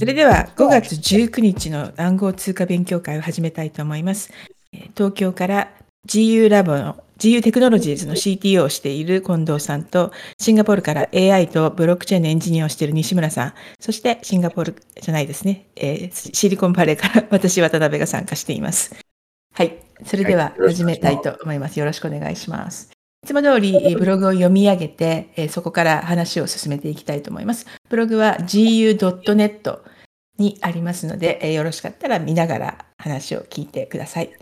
それでは5月19日の暗号通貨勉強会を始めたいと思います。東京から GU ラボの GU テクノロジーズの CTO をしている近藤さんと、シンガポールから AI とブロックチェーンのエンジニアをしている西村さん、そしてシンガポールじゃないですね、えー、シリコンバレーから 私、渡辺が参加しています。はい、それでは始めたいと思います。よろしくお願いします。いつも通りブログを読み上げて、そこから話を進めていきたいと思います。ブログは gu.net にありますので、よろしかったら見ながら話を聞いてください。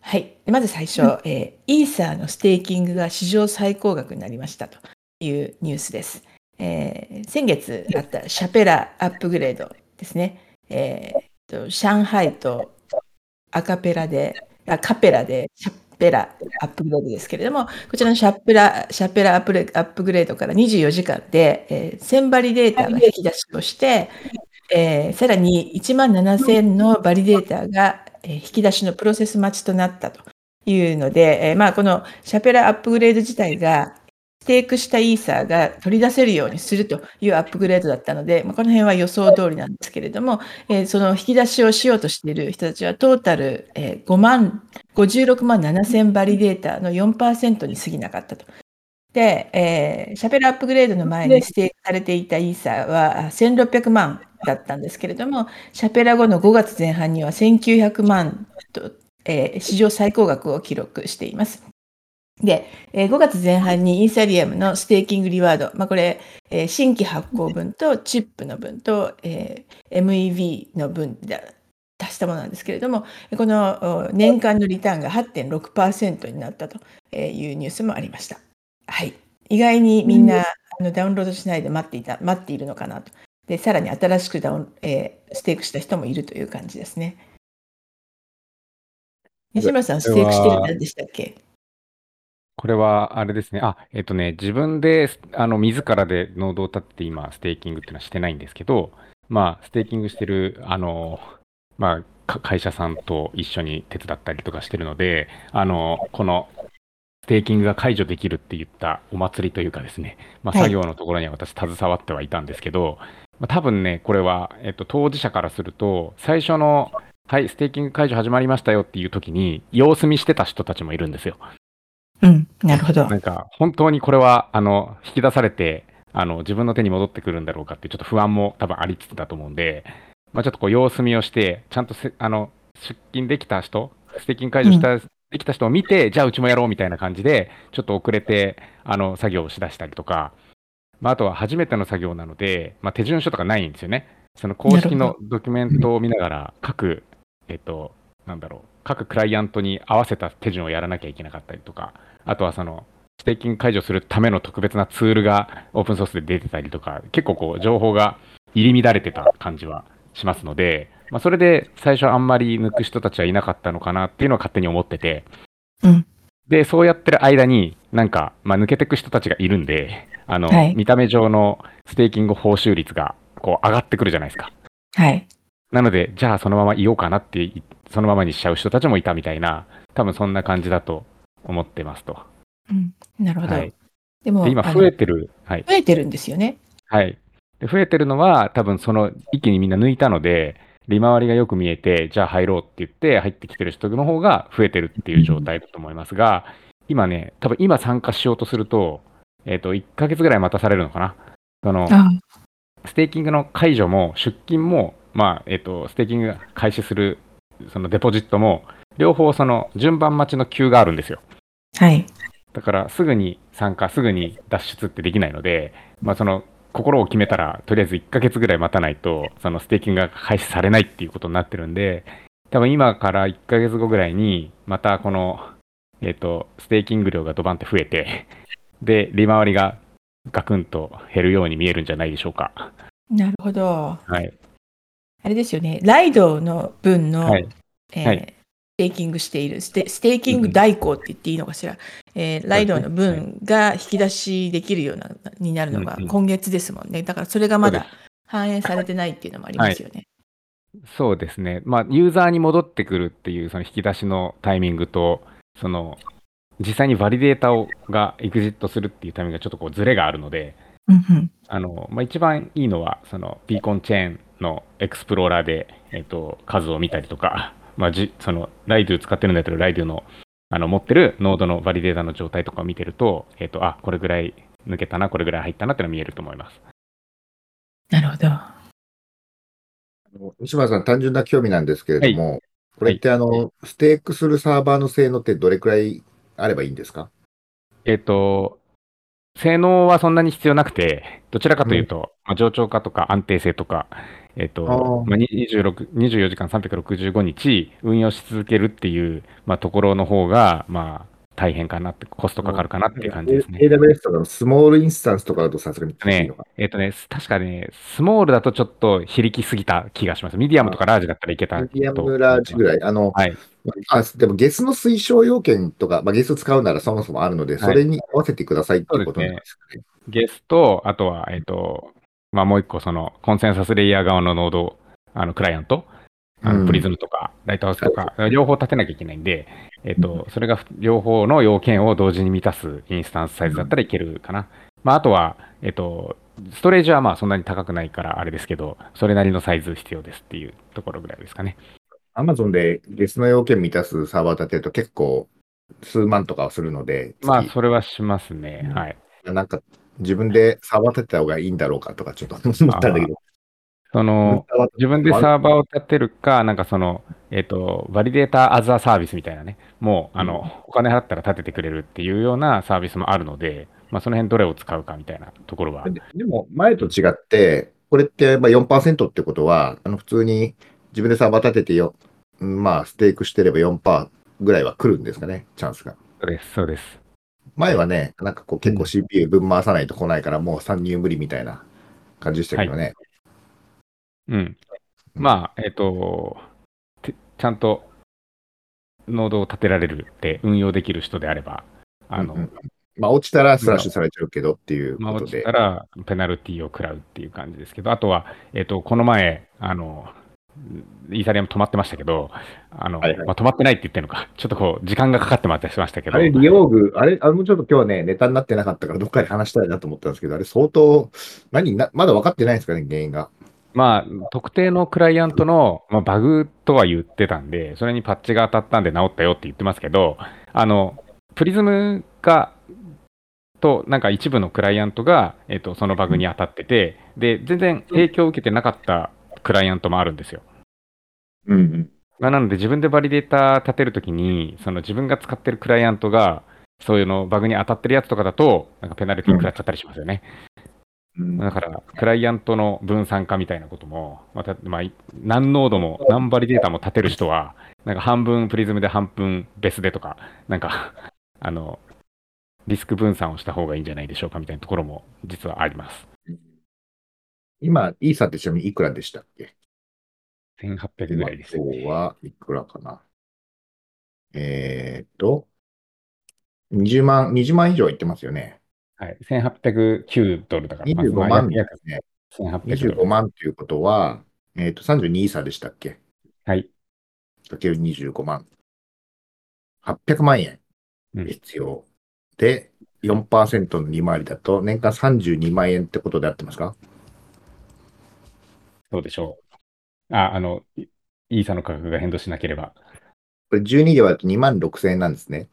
はい。まず最初、えー、イーサーのステーキングが史上最高額になりましたというニュースです。えー、先月あったシャペラアップグレードですね。えー、と上海とアカペラで、あカペラでシャペラアップグレードですけれども、こちらのシャペラシャペラアップアップグレードから24時間で、えー、1000バリデータが引き出しをして、えー、さらに1万7000のバリデータが引き出しのプロセス待ちとなったというので、まあ、このシャペラアップグレード自体がステークしたイーサーが取り出せるようにするというアップグレードだったので、まあ、この辺は予想通りなんですけれども、えー、その引き出しをしようとしている人たちはトータル、えー、5万、56万7000バリデータの4%に過ぎなかったと。で、えー、シャペラアップグレードの前にステークされていたイーサーは1600万だったんですけれども、シャペラ後の5月前半には1900万と、えー、史上最高額を記録しています。で、えー、5月前半にイーサリアムのステーキングリワード、まあ、これ、えー、新規発行分とチップの分と、えー、MEV の分で足したものなんですけれども、この年間のリターンが8.6%になったというニュースもありました。はい。意外にみんな、あのダウンロードしないで待っていた、待っているのかなとで、さらに新しくダウン、えー、ステークした人もいるという感じですね。西村さん、ステークしてるんでしたっけ？これは、あれですね。あ、えっとね、自分で、あの、自らでノードを立てて今、ステーキングっていうのはしてないんですけど、まあ、ステーキングしてる、あの、まあ、会社さんと一緒に手伝ったりとかしてるので、あの、このステーキングが解除できるって言ったお祭りというかですね、まあ、作業のところには私携わってはいたんですけど、まあ、多分ね、これは、えっと、当事者からすると、最初の、はい、ステーキング解除始まりましたよっていう時に、様子見してた人たちもいるんですよ。うん、なるほど。なんか、本当にこれは、あの、引き出されて、あの、自分の手に戻ってくるんだろうかってちょっと不安も多分ありつつだと思うんで、まあ、ちょっとこう、様子見をして、ちゃんとあの、出勤できた人、ステーキング解除した、うん、できた人を見て、じゃあうちもやろうみたいな感じで、ちょっと遅れて、あの、作業をしだしたりとか、まあ、あとは初めての作業なので、まあ、手順書とかないんですよね。その公式のドキュメントを見ながら、各、えっと、なんだろう、各クライアントに合わせた手順をやらなきゃいけなかったりとか、あとはその、ステーキング解除するための特別なツールがオープンソースで出てたりとか、結構こう、情報が入り乱れてた感じはしますので、まあ、それで最初あんまり抜く人たちはいなかったのかなっていうのは勝手に思ってて、うん、で、そうやってる間に、なんか、まあ、抜けていく人たちがいるんで、あの、はい、見た目上のステーキング報酬率が、こう、上がってくるじゃないですか。はい。なので、じゃあそのままいようかなって、そのままにしちゃう人たちもいたみたいな、多分そんな感じだと思ってますと。うん、なるほど。はい、でも、今増えてる、はい。増えてるんですよね。はい。で増えてるのは、多分その、一気にみんな抜いたので、利回りがよく見えて、じゃあ入ろうって言って入ってきてる人の方が増えてるっていう状態だと思いますが、今ね、多分今参加しようとすると、えっ、ー、と、1ヶ月ぐらい待たされるのかな。その、ステーキングの解除も出金も、まあ、えっ、ー、と、ステーキング開始する、そのデポジットも、両方その順番待ちのキューがあるんですよ。はい。だから、すぐに参加、すぐに脱出ってできないので、まあ、その心を決めたら、とりあえず1ヶ月ぐらい待たないと、そのステーキングが開始されないっていうことになってるんで、多分今から1ヶ月後ぐらいに、またこの、えっ、ー、と、ステーキング量がドバンって増えて、で、利回りがガクンと減るように見えるんじゃないでしょうか。なるほど。はい。あれですよね、 Lidoの分の、はい、えーはい、テーキングしているステ、ステーキング代行って言っていいのかしら、うん、えー、 Lidoの分が引き出しできるようなになるのが今月ですもんね。だからそれがまだ反映されてないっていうのもありますよね。はい、そうですね。まあ、ユーザーに戻ってくるっていうその引き出しのタイミングと、その実際にバリデータをがエグジットするっていうタイミングがちょっとこうズレがあるので、うんうん、あのまあ、一番いいのはそのビーコンチェーンのエクスプローラーで、えっと、数を見たりとか、まあ、じそのライドゥ使ってるんだったらライドゥのあの持ってるノードのバリデータの状態とかを見てると、えっと、あ、これぐらい抜けたな、これぐらい入ったなっていうのが見えると思います。なるほど。あの西村さん、単純な興味なんですけれども、これってあの、ステークするサーバーの性能ってどれくらいあればいいんですか？えっと、性能はそんなに必要なくて、どちらかというと、まあ、冗長化とか安定性とか、えっとあー。まあ、26 24時間365日運用し続けるっていう、まあ、ところの方が、まあ、大変かなって、コストかかるかなっていう感じですね。AWS とかのスモールインスタンスとかだとさすがにきついねのか。えっ、とね、確かね、スモールだとちょっと非力すぎた気がします。ミディアムとかラージだったらいけたと。ミディアムラージぐらい。あの、はい。あでも Gethの推奨要件とか、まあ、 Geth使うならそもそもあるので、それに合わせてくださいっていうことなんですかね。ゲスと、あとは、えっ、と、まあ、もう一個、その、コンセンサスレイヤー側のノード、あの、クライアント、あうんのプリズムとか、ライトハウスとか、両方立てなきゃいけないんで、えっ、と、それが両方の要件を同時に満たすインスタンスサイズだったらいけるかな。まあ、あとは、えっ、と、ストレージはまあそんなに高くないからあれですけど、それなりのサイズ必要ですっていうところぐらいですかね。アマゾンでゲスの要件満たすサーバー立てると結構数万とかはするので、まあ、月それはしますね。うんはい。なんか自分でサーバー立てた方がいいんだろうかとかちょっと思ったんだけど。その、自分でサーバーを立てるか、なんかその、えっ、と、バリデータアザーサービスみたいなね、もう、あの、お金払ったら立ててくれるっていうようなサービスもあるので、まあ、その辺どれを使うかみたいなところは、ででも前と違って、これってまあ4%ってことは、あの普通に自分でサーバー立ててよ、うんまあステークしてれば4%ぐらいは来るんですかね、チャンスが。そうです、そうです。前はね、なんかこう結構 CPU 分回さないと来ないから、もう参入無理みたいな感じでしたけどね。うん。まあ、えっ、とてちゃんと、ノードを立てられるって運用できる人であれば、あの、うんうんまあ落ちたらスラッシュされちゃうけどっていうまあ、ことで落ちた。らペナルティを食らうっていう感じですけど、あとは、えっ、と、この前、あの、イーサリアム止まってましたけど、あの、はいはいまあ、止まってないって言ってるのか、ちょっとこう、時間がかかってまったりしましたけど、あれ、利用具、あれ、あれもちょっと今日ね、ネタになってなかったから、どっかで話したいなと思ったんですけど、あれ相当、何な、まだ分かってないんですかね、原因が。まあ、特定のクライアントの、まあ、バグとは言ってたんで、それにパッチが当たったんで治ったよって言ってますけど、あの、プリズムが、と、なんか一部のクライアントが、えっ、と、そのバグに当たってて、で、全然影響を受けてなかったクライアントもあるんですよ。うんうん。まあ、なので自分でバリデータ立てるときに、その自分が使ってるクライアントが、そういうのバグに当たってるやつとかだと、なんかペナルティ食らっちゃったりしますよね。うんだから、クライアントの分散化みたいなことも、また、まあ、何ノードも、何バリデータも立てる人は、なんか半分 Prysmで半分 Besuでとか、なんか、あの、リスク分散をした方がいいんじゃないでしょうかみたいなところも実はあります。今、イーサってちなみにいくらでしたっけ？1800ぐらいです。今日はいくらかな？えーっと、20万、20万以上いってますよね。はい。1809ドルだから、25まあ万で約すね。1800ドル25万ということは、えーっと、32イーサでしたっけ？はい。かける25万。800万円うん必要。で、4%の利回りだと年間32万円ってことで合ってますか？そうでしょう。あ、あの、イイーサの価格が変動しなければ。これ12で割ると2万6000円なんですね。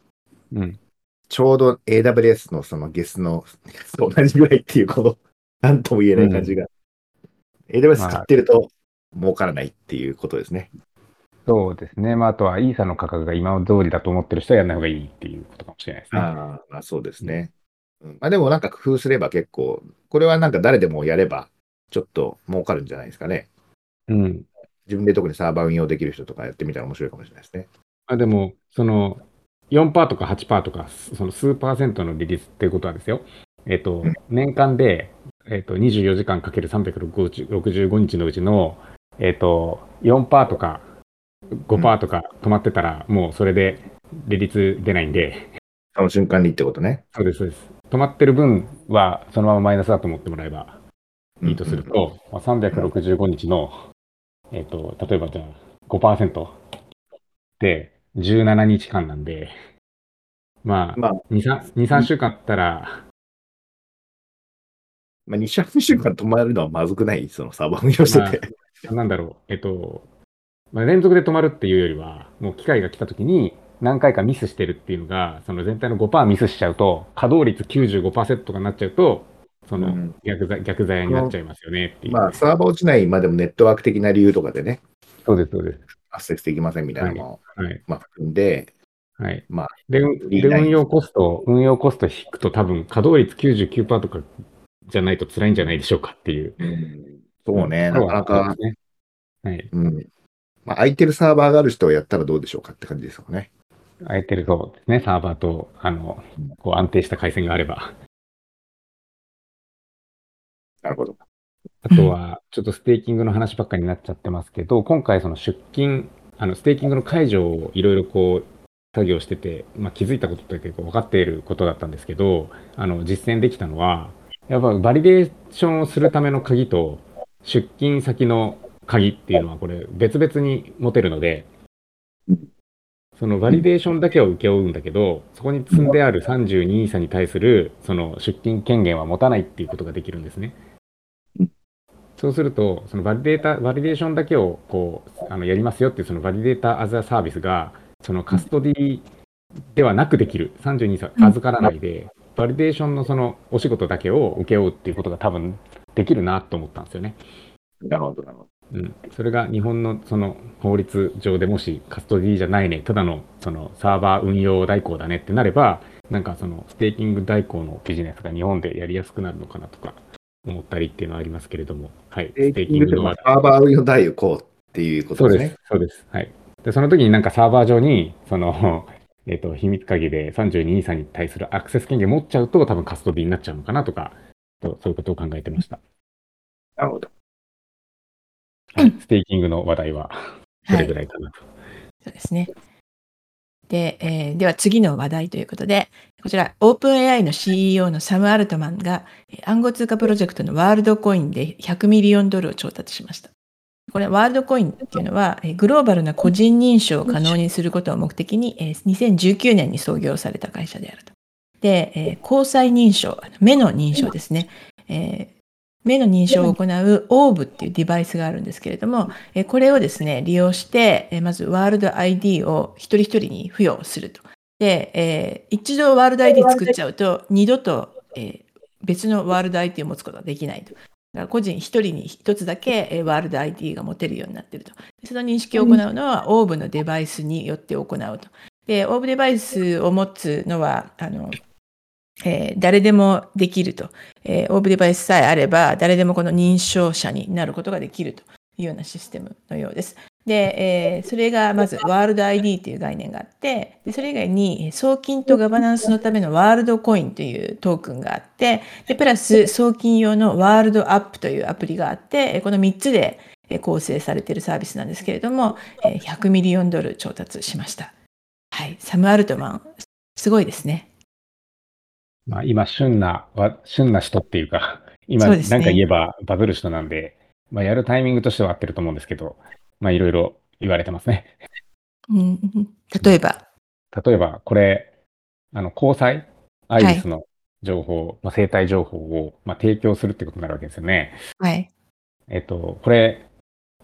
うん。ちょうど AWS のそのゲスの同じぐらいっていう、この、なんとも言えない感じが。AWS まあ使ってると儲からないっていうことですね。そうですね。まあ、あとは、イーサの価格が今通りだと思ってる人はやらない方がいいっていうことかもしれないですね。ああ、まあそうですね。うんまあでもなんか工夫すれば結構、これはなんか誰でもやれば、ちょっと儲かるんじゃないですかね。うん。自分で特にサーバー運用できる人とかやってみたら面白いかもしれないですね。まあ、でも、その、4%とか8%とか、その数パーセントの利率っていうことはですよ。えっ、とうん、年間で、えっ、と、24時間かける365日のうちの、えっ、と、4%とか5%とか止まってたら、もうそれで利率出ないんで、その瞬間にってことね。そうです、そうです。止まってる分はそのままマイナスだと思ってもらえばいいとすると、まあ、365日の、えっ、と、例えばじゃあ5%で17日間なんで、まあ、まあ、2、3, 2 3週間あったら、まあ、2週間止まるのはまずくない？そのサーバー運用してて。なんだろう、えっと、まあ、連続で止まるっていうよりは、もう機械が来た時に何回かミスしてるっていうのが、その全体の5%ミスしちゃうと、稼働率95%とかになっちゃうと、そのうん。逆ざになっちゃいますよねっていう。まあ、サーバー落ちないまでもネットワーク的な理由とかでね、そうです、そうです。アクセスできませんみたいなのも、はい。まあ、含んで、はい。まあ、で、うんで運用コスト、運用コスト引くと多分稼働率99%とかじゃないと辛いんじゃないでしょうかっていう。そうね、なかなか。はい。うん。まあ、空いてるサーバーがある人をやったらどうでしょうかって感じですよね。空いてるそうですね、サーバーと、あの、こう安定した回線があれば。なるほど。あとは、ちょっとステーキングの話ばっかりになっちゃってますけど、今回その出金、あの、ステーキングの解除をいろいろこう、作業してて、まあ、気づいたことって結構分かっていることだったんですけど、あの、実践できたのは、やっぱバリデーションをするための鍵と、出金先の鍵っていうのはこれ別々に持てるので、そのバリデーションだけを請け負うんだけど、そこに積んである32イーサに対するその出金権限は持たないっていうことができるんですね。そうすると、そのバリデータ、バリデーションだけをこうあのやりますよっていうその validator as a service が、そのカストディではなくできる、32イーサ預からないで、バリデーションのそのお仕事だけを請け負うっていうことが多分できるなと思ったんですよね。なるほど、なるほど。うん、それが日本のその法律上でもしカストディじゃないね、ただのそのサーバー運用代行だねってなれば、なんかそのステーキング代行のビジネスが日本でやりやすくなるのかなとか思ったりっていうのはありますけれども、はい、ステーキングでのもサーバー運用代をこうっていうこそうでとですね。す、そうです。はい。で、その時になんかサーバー上に、その、えっ、と、秘密鍵で32イーサに対するアクセス権限持っちゃうと、多分カストディになっちゃうのかなとか、とそういうことを考えてました。なるほど。はい、ステーキングの話題は、それぐらいかなと。そうですね。で、えーでは次の話題ということで、こちら、オープン AI の CEO のサム・アルトマンが、暗号通貨プロジェクトのワールドコインで100ミリオンドルを調達しました。これ、ワールドコインっていうのは、グローバルな個人認証を可能にすることを目的に、えー2019年に創業された会社であると。で、えー交際認証、目の認証ですね。えー目の認証を行うオーブっていうデバイスがあるんですけれども、えこれをですね、利用して、えまずワールド ID を一人一人に付与すると。で、えー一度ワールド ID 作っちゃうと、二度と、えー別のワールド ID を持つことができないと。だから個人一人に一つだけえーワールド ID が持てるようになっていると。その認識を行うのは、オーブのデバイスによって行うと。で、オーブデバイスを持つのは、あの、えー誰でもできると。えーオーブデバイスさえあれば、誰でもこの認証者になることができるというようなシステムのようです。で、えーそれがまずワールド ID という概念があって、でそれ以外に送金とガバナンスのためのワールドコインというトークンがあって、でプラス送金用のワールドアップというアプリがあって、この3つで構成されているサービスなんですけれども、100ミリオンドル調達しました。はい、サム・アルトマン、すごいですね。まあ、今、旬な、わ旬な人っていうか、今、なんか言えばバズる人なんで、まあ、やるタイミングとしては合ってると思うんですけど、まあ、いろいろ言われてますね。うん、例えば、例えば、これ、あの、交際？アイリスの情報、まあ、生体情報を、まあ、提供するってことになるわけですよね。はい。えっと、これ、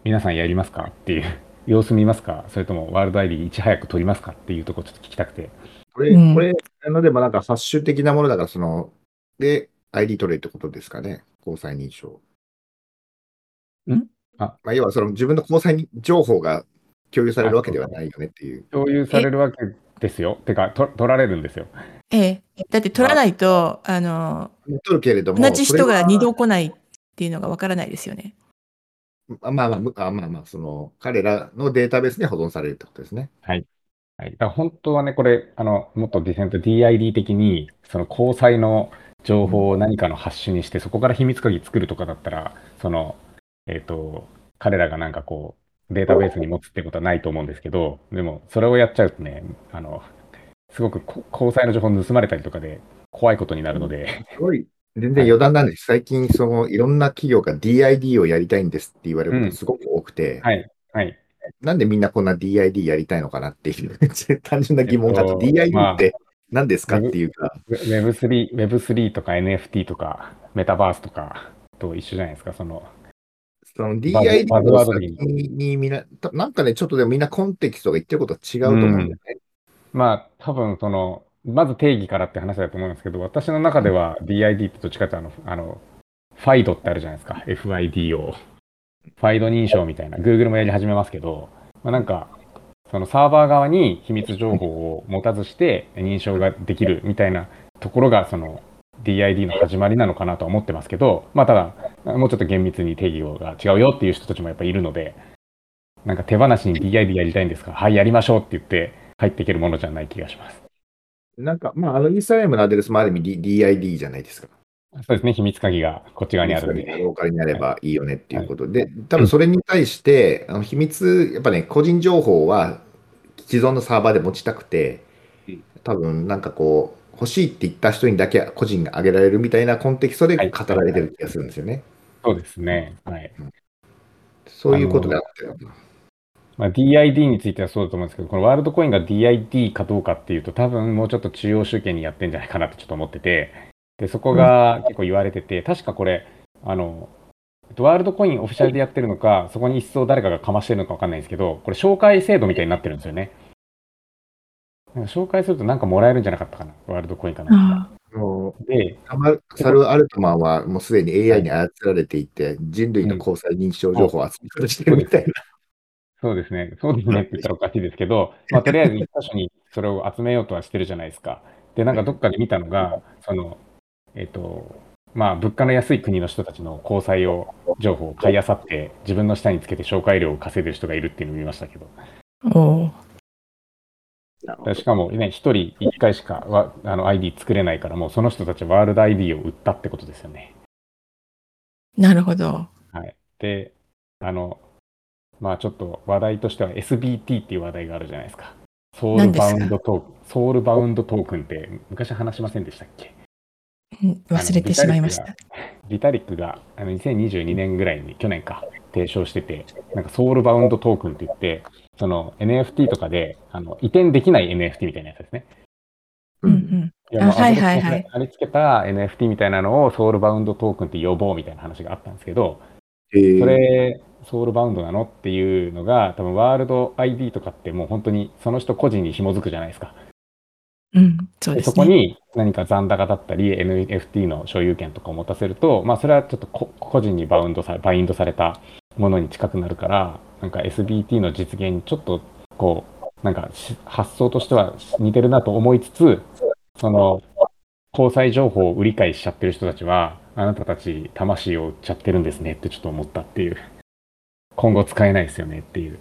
皆さんやりますかっていう、様子見ますか？それともワールド ID いち早く取りますかっていうところちょっと聞きたくて。これ、うんこれ、あの、でもなんかハッシュ的なものだから、その、で、ID 取れってことですかね。交際認証。ん？あまあ、要は、その自分の交際情報が共有されるわけではないよねっていう。共有されるわけですよ。てか、と取られるんですよ。ええ、だって取らないと、あの、取るけれども、同じ人が2度そ来ないっていうのがわからないですよね。まあまあむあ、まあまあ、その、彼らのデータベースに保存されるってことですね。はい。だから本当はね、これ、あの、もっとディセント DID 的に、その交際の情報を何かのハッシュにして、そこから秘密鍵作るとかだったら、その、えっ、と、彼らがなんかこう、データベースに持つってことはないと思うんですけど、でも、それをやっちゃうとね、あの、すごくこ交際の情報盗まれたりとかで怖いことになるので、すごい、全然余談なんです。最近、その、いろんな企業が DID をやりたいんですって言われることすごく多くて、はい、はい。なんでみんなこんな DID やりたいのかなっていう、単純な疑問があって、えっと DID って何ですかっていうか、Web3、Web3 とか NFT とか、メタバースとかと一緒じゃないですか、その、その DID に先にみんな、たなんかね、ちょっとでもみんなコンテキストが言ってることは違うと思うんだよね。まあ、多分その、まず定義からって話だと思うんですけど、私の中では DID ってどっちかってあの、あの、ファイドってあるじゃないですか。FIDO。ファイド認証みたいな。Google もやり始めますけど、まあ、なんか、そのサーバー側に秘密情報を持たずして認証ができるみたいなところが、その DID の始まりなのかなとは思ってますけど、まあ、ただ、もうちょっと厳密に定義が違うよっていう人たちもやっぱりいるので、なんか手放しに DID やりたいんですか？はい、やりましょうって言って入っていけるものじゃない気がします。なんか、まあ、あのイーサリアムのアドレスもある意味 D- DID じゃないですか。そうですね、秘密鍵がこっち側にあるんで。ローカルになればいいよねっていうことで、多分それに対して、あの秘密、やっぱね、個人情報は既存のサーバーで持ちたくてうん、多分なんかこう、欲しいって言った人にだけ個人が挙げられるみたいなコンテキストではい語られてる気がするんですよね。そうですね。はい。そういうことであってるまあ、DID についてはそうだと思うんですけど、このワールドコインが DID かどうかっていうと、多分もうちょっと中央集権にやってんじゃないかなってちょっと思ってて、で、そこが結構言われてて、確かこれ、あの、えっとワールドコインオフィシャルでやってるのか、そこに一層誰かがかましてるのかわかんないんですけど、これ紹介制度みたいになってるんですよね。なんか紹介するとなんかもらえるんじゃなかったかな、ワールドコインかな。で、サル・アルトマンはもうすでに AI に操られていて、人類の交際認証情報を集めとしてるみたいな。そうですね。そうですねって言ったらおかしいですけど、まあ、とりあえず一箇所にそれを集めようとはしてるじゃないですか。で、なんかどっかで見たのが、その、えっ、と、まあ、物価の安い国の人たちの交際を情報を買い漁って、自分の下につけて紹介料を稼いでる人がいるっていうのを見ましたけど。あ。おしかもね、一人一回しかわあの ID 作れないから、もうその人たちはワールド ID を売ったってことですよね。なるほど。はい。で、あの、まあちょっと話題としては SBT っていう話題があるじゃないですか。ソウルバウンドトークン。ソウルバウンドトークンって昔話しませんでしたっけ？うん忘れてしまいました。ビタリックがあの2022年ぐらいに去年か提唱してて、なんかソウルバウンドトークンって言って、その NFT とかであの移転できない NFT みたいなやつですね。うんうん。いやまああはいはいはいり付けた NFT みたいなのをソウルバウンドトークンって呼ぼうみたいな話があったんですけど、えーそれ、ソウルバウンドなのっていうのが、多分ワールド ID とかってもう本当にその人個人に紐づくじゃないですか。うん、そうでね。そこに何か残高だったり NFT の所有権とかを持たせると、まあそれはちょっと個人にバウンドさバインドされたものに近くなるから、なんか SBT の実現にちょっとこう、なんか発想としては似てるなと思いつつ、その交際情報を売り買いしちゃってる人たちは、あなたたち魂を売っちゃってるんですねってちょっと思ったっていう、今後使えないですよねっていう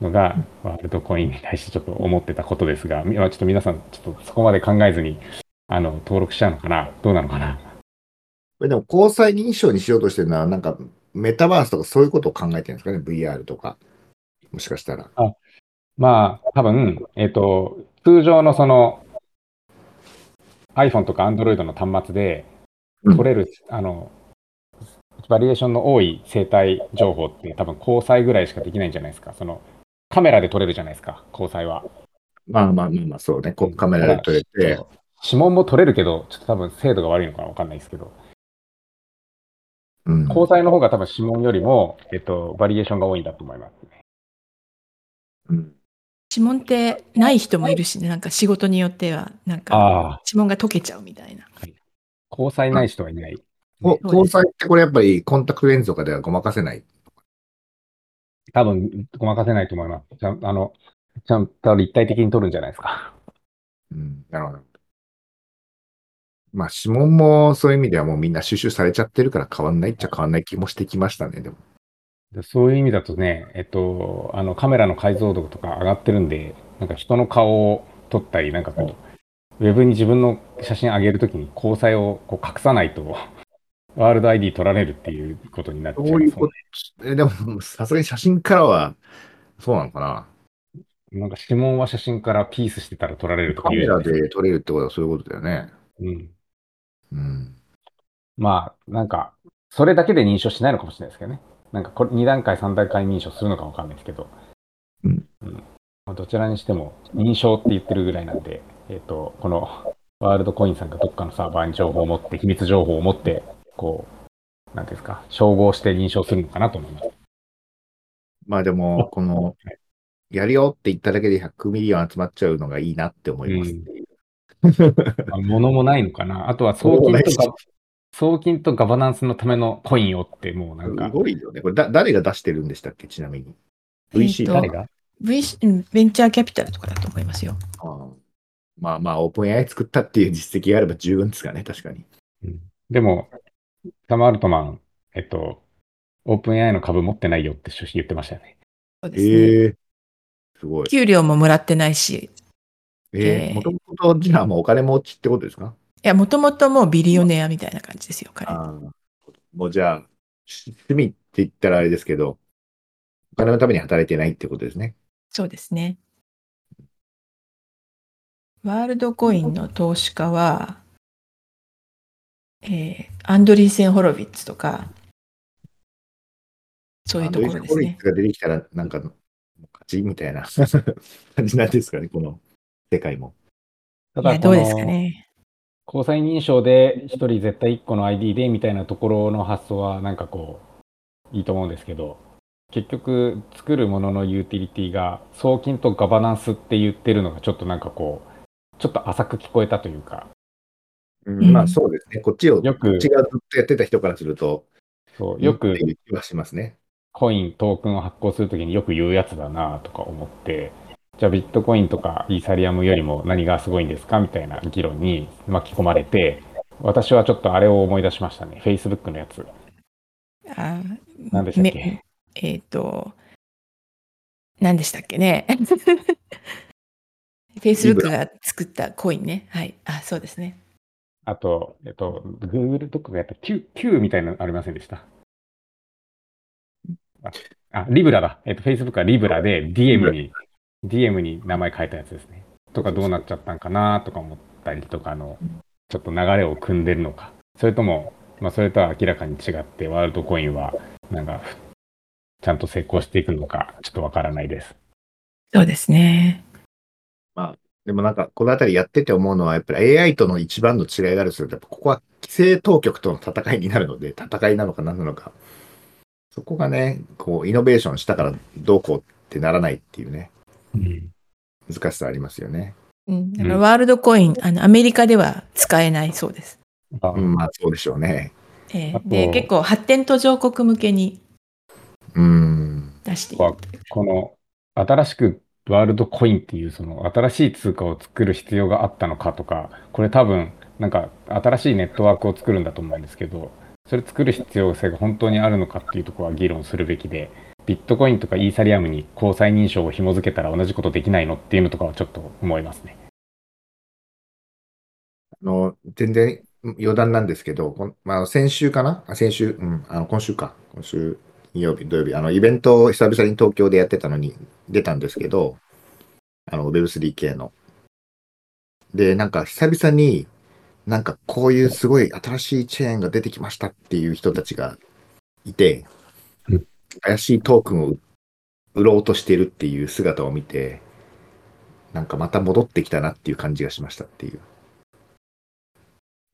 のが、ワールドコインに対してちょっと思ってたことですが、みまあちょっと皆さん、ちょっとそこまで考えずに、あの、登録しちゃうのかな？どうなのかな？これでも交際認証にしようとしてるのは、なんかメタバースとかそういうことを考えてるんですかね、VR とか。もしかしたら。まあ、多分、えっ、と、通常のその、iPhone とか Android の端末でうん取れる、あの、バリエーションの多い生態情報って多分交際ぐらいしかできないんじゃないですか？その、カメラで撮れるじゃないですか、交際は。まあまあまあまあ、そうね。こカメラで撮れて、指紋も撮れるけど、ちょっと多分精度が悪いのかわかんないですけど、うん。交際の方が多分指紋よりも、えっと、バリエーションが多いんだと思います。うん指紋ってない人もいるしね、なんか仕事によっては、なんか指紋が溶けちゃうみたいな。交際ない人はいない。こ交際ってこれやっぱりコンタクトレンズとかではごまかせない。多分、ごまかせないと思います。ちゃんあの、ちゃんと立体的に撮るんじゃないですか。うん、なるほど。まあ指紋もそういう意味ではもうみんな収集されちゃってるから変わんないっちゃ変わんない気もしてきましたね、でも。でそういう意味だとね、えっと、あのカメラの解像度とか上がってるんで、なんか人の顔を撮ったり、なんかこう、ウェブに自分の写真上げるときに交際をこう隠さないと、ワールド ID 取られるっていうことになっちゃいますそういうこと。えでも、さすがに写真からは、そうなのかな。なんか指紋は写真からピースしてたら撮られるとかカメラで撮れるってことはそういうことだよね。うん。うん。まあ、なんか、それだけで認証しないのかもしれないですけどね。なんかこれ、2段階、3段階認証するのかわかんないですけど。うんまあどちらにしても、認証って言ってるぐらいなんで、えっ、と、このワールドコインさんがどっかのサーバーに情報を持って、秘密情報を持って、こなんですか、照合して認証するのかなと思います。まあでも、この、やるよって言っただけで100 million 集まっちゃうのがいいなって思いますっていう。あ物もないのかな。あとは送金とか、送金とガバナンスのためのコインをって、もうなんかす、ごいよね。これだ、誰が出してるんでしたっけ？ちなみに。VC えーと誰が？VC うんベンチャーキャピタルとかだと思いますよ。あーまあまあ、オープン AI 作ったっていう実績があれば十分ですかね、確かに。うんでも、サム・アルトマン、えっと、オープン AI の株持ってないよって趣旨言ってましたよね。そうですね。ええすごい。給料ももらってないし、ええーえもともと、じゃあもうお金持ちってことですか？いや、もともともうビリオネアみたいな感じですよ、彼。ああ。もうじゃあ、し趣味って言ったらあれですけど、お金のために働いてないってことですね。そうですね。ワールドコインの投資家は、えーアンドリーセン・ホロビッツとか、そういうところですねアンドリース・ホリッ。ツが出てきたら、なんか、もう勝ちみたいな 感じなんですかね、この世界も。たいや、どうですかね。交際認証で一人絶対一個の ID でみたいなところの発想はなんかこういいと思うんですけど結局作るもののユーティリティが送金とガバナンスって言ってるのがちょっとなんかこうちょっと浅く聞こえたというかうんうんまあそうですね。こっちを、よくこっちがずっとやってた人からすると、そうよくはしますね。コイントークンを発行するときによく言うやつだなとか思ってじゃあビットコインとかイーサリアムよりも何がすごいんですかみたいな議論に巻き込まれて私はちょっとあれを思い出しましたね Facebook のやつあ何でしたっけ？めえっ、と、何でしたっけね？Facebook が作ったコインね。はい。あ、そうですね。あと、えっと、Google がやった Q, Q みたいなのありませんでした？あ、あリブラだ。えっと、Facebook はリブラで DM に、DM に名前変えたやつですね。とかどうなっちゃったんかなとか思ったりとかの、ちょっと流れを組んでるのか。それとも、まあ、それとは明らかに違って、ワールドコインは、なんか、ちゃんと成功していくのか、ちょっとわからないです。そうですね。でもなんか、このあたりやってて思うのは、やっぱり AI との一番の違いがあるとすると、やっぱここは規制当局との戦いになるので、戦いなのか何なのか。そこがね、こう、イノベーションしたからどうこうってならないっていうね、うん。難しさありますよね。うん。だからワールドコイン、あの、アメリカでは使えないそうです。あうん、まあそうでしょうね。えーで、結構発展途上国向けにうん。出していこの新しくワールドコインっていうその新しい通貨を作る必要があったのかとかこれ多分なんか新しいネットワークを作るんだと思うんですけどそれ作る必要性が本当にあるのかっていうところは議論するべきでビットコインとかイーサリアムに交際認証を紐付けたら同じことできないのっていうのとかはちょっと思いますね。あの、全然余談なんですけど、まあ、先週かな？先週、うん、あの、今週か。今週、金曜日、土曜日、あの、イベントを久々に東京でやってたのに出たんですけど、あの、Web3 系の。で、なんか久々に、なんかこういうすごい新しいチェーンが出てきましたっていう人たちがいてうん、怪しいトークンを売ろうとしてるっていう姿を見て、なんかまた戻ってきたなっていう感じがしましたっていう。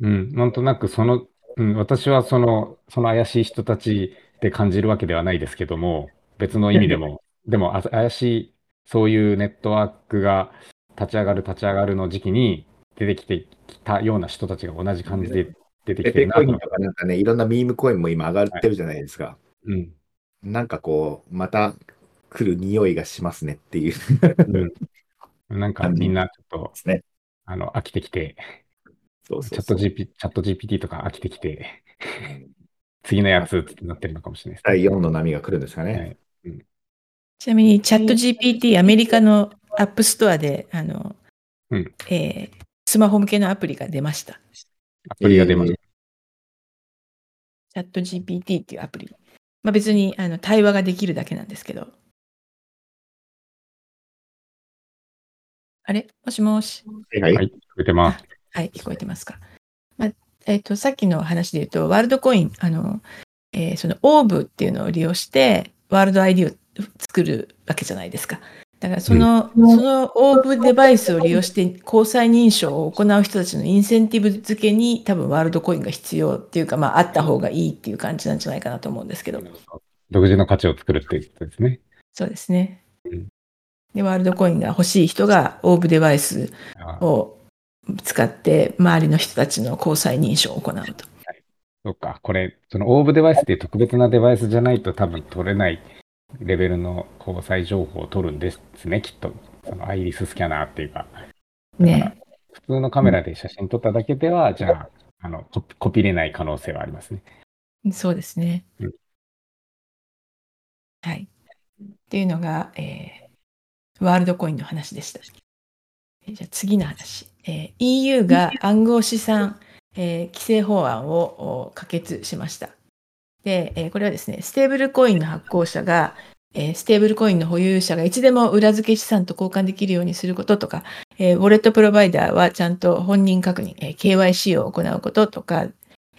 うん、なんとなくその、うん、私はその、その怪しい人たちで感じるわけではないですけども、別の意味でも、でもあ怪しい、そういうネットワークが立ち上がる、立ち上がるの時期に出てきてきたような人たちが同じ感じで出てきてるなと。コインとかなんかね、いろんなミームコインも今上がってるじゃないですか。うん、なんかこう、また来る匂いがしますねっていう。うん。なんかみんなちょっとね。あの、飽きてきて、そうそうそう。チャット GP、チャット GPT とか飽きてきて、次のやつってなってるのかもしれないです第4の波が来るんですかね。はいちなみに、チャット GPT、アメリカの App Store で、あの、うんえースマホ向けのアプリが出ました。アプリが出ました。チャット GPT っていうアプリ。まあ、別にあの対話ができるだけなんですけど。あれ？もしもし？はい。はい、聞こえてます。はい、聞こえてますか。まあえっとさっきの話で言うと、ワールドコイン、あのえーそのオーブっていうのを利用して、ワールド ID を作るわけじゃないですか。だからその、そのオーブデバイスを利用して交際認証を行う人たちのインセンティブ付けに多分ワールドコインが必要っていうか、まああった方がいいっていう感じなんじゃないかなと思うんですけど。独自の価値を作るっていうことですね。そうですねうん。で、ワールドコインが欲しい人がオーブデバイスあを使って周りの人たちの交際認証を行うと。そうか、これ、そのオーブデバイスっていう特別なデバイスじゃないと多分取れないレベルの交際情報を取るんですね、きっと。そのアイリススキャナーっていうか。ね。普通のカメラで写真撮っただけでは、じゃあ、あのコピコピれない可能性はありますね。そうですねうん。はい。っていうのが、えーワールドコインの話でした。えーじゃあ次の話。えー EU が暗号資産、えー規制法案を可決しました。で、えーこれはですね、ステーブルコインの発行者が、えステーブルコインの保有者がいつでも裏付け資産と交換できるようにすることとか、えウォレットプロバイダーはちゃんと本人確認、え KYC を行うこととか、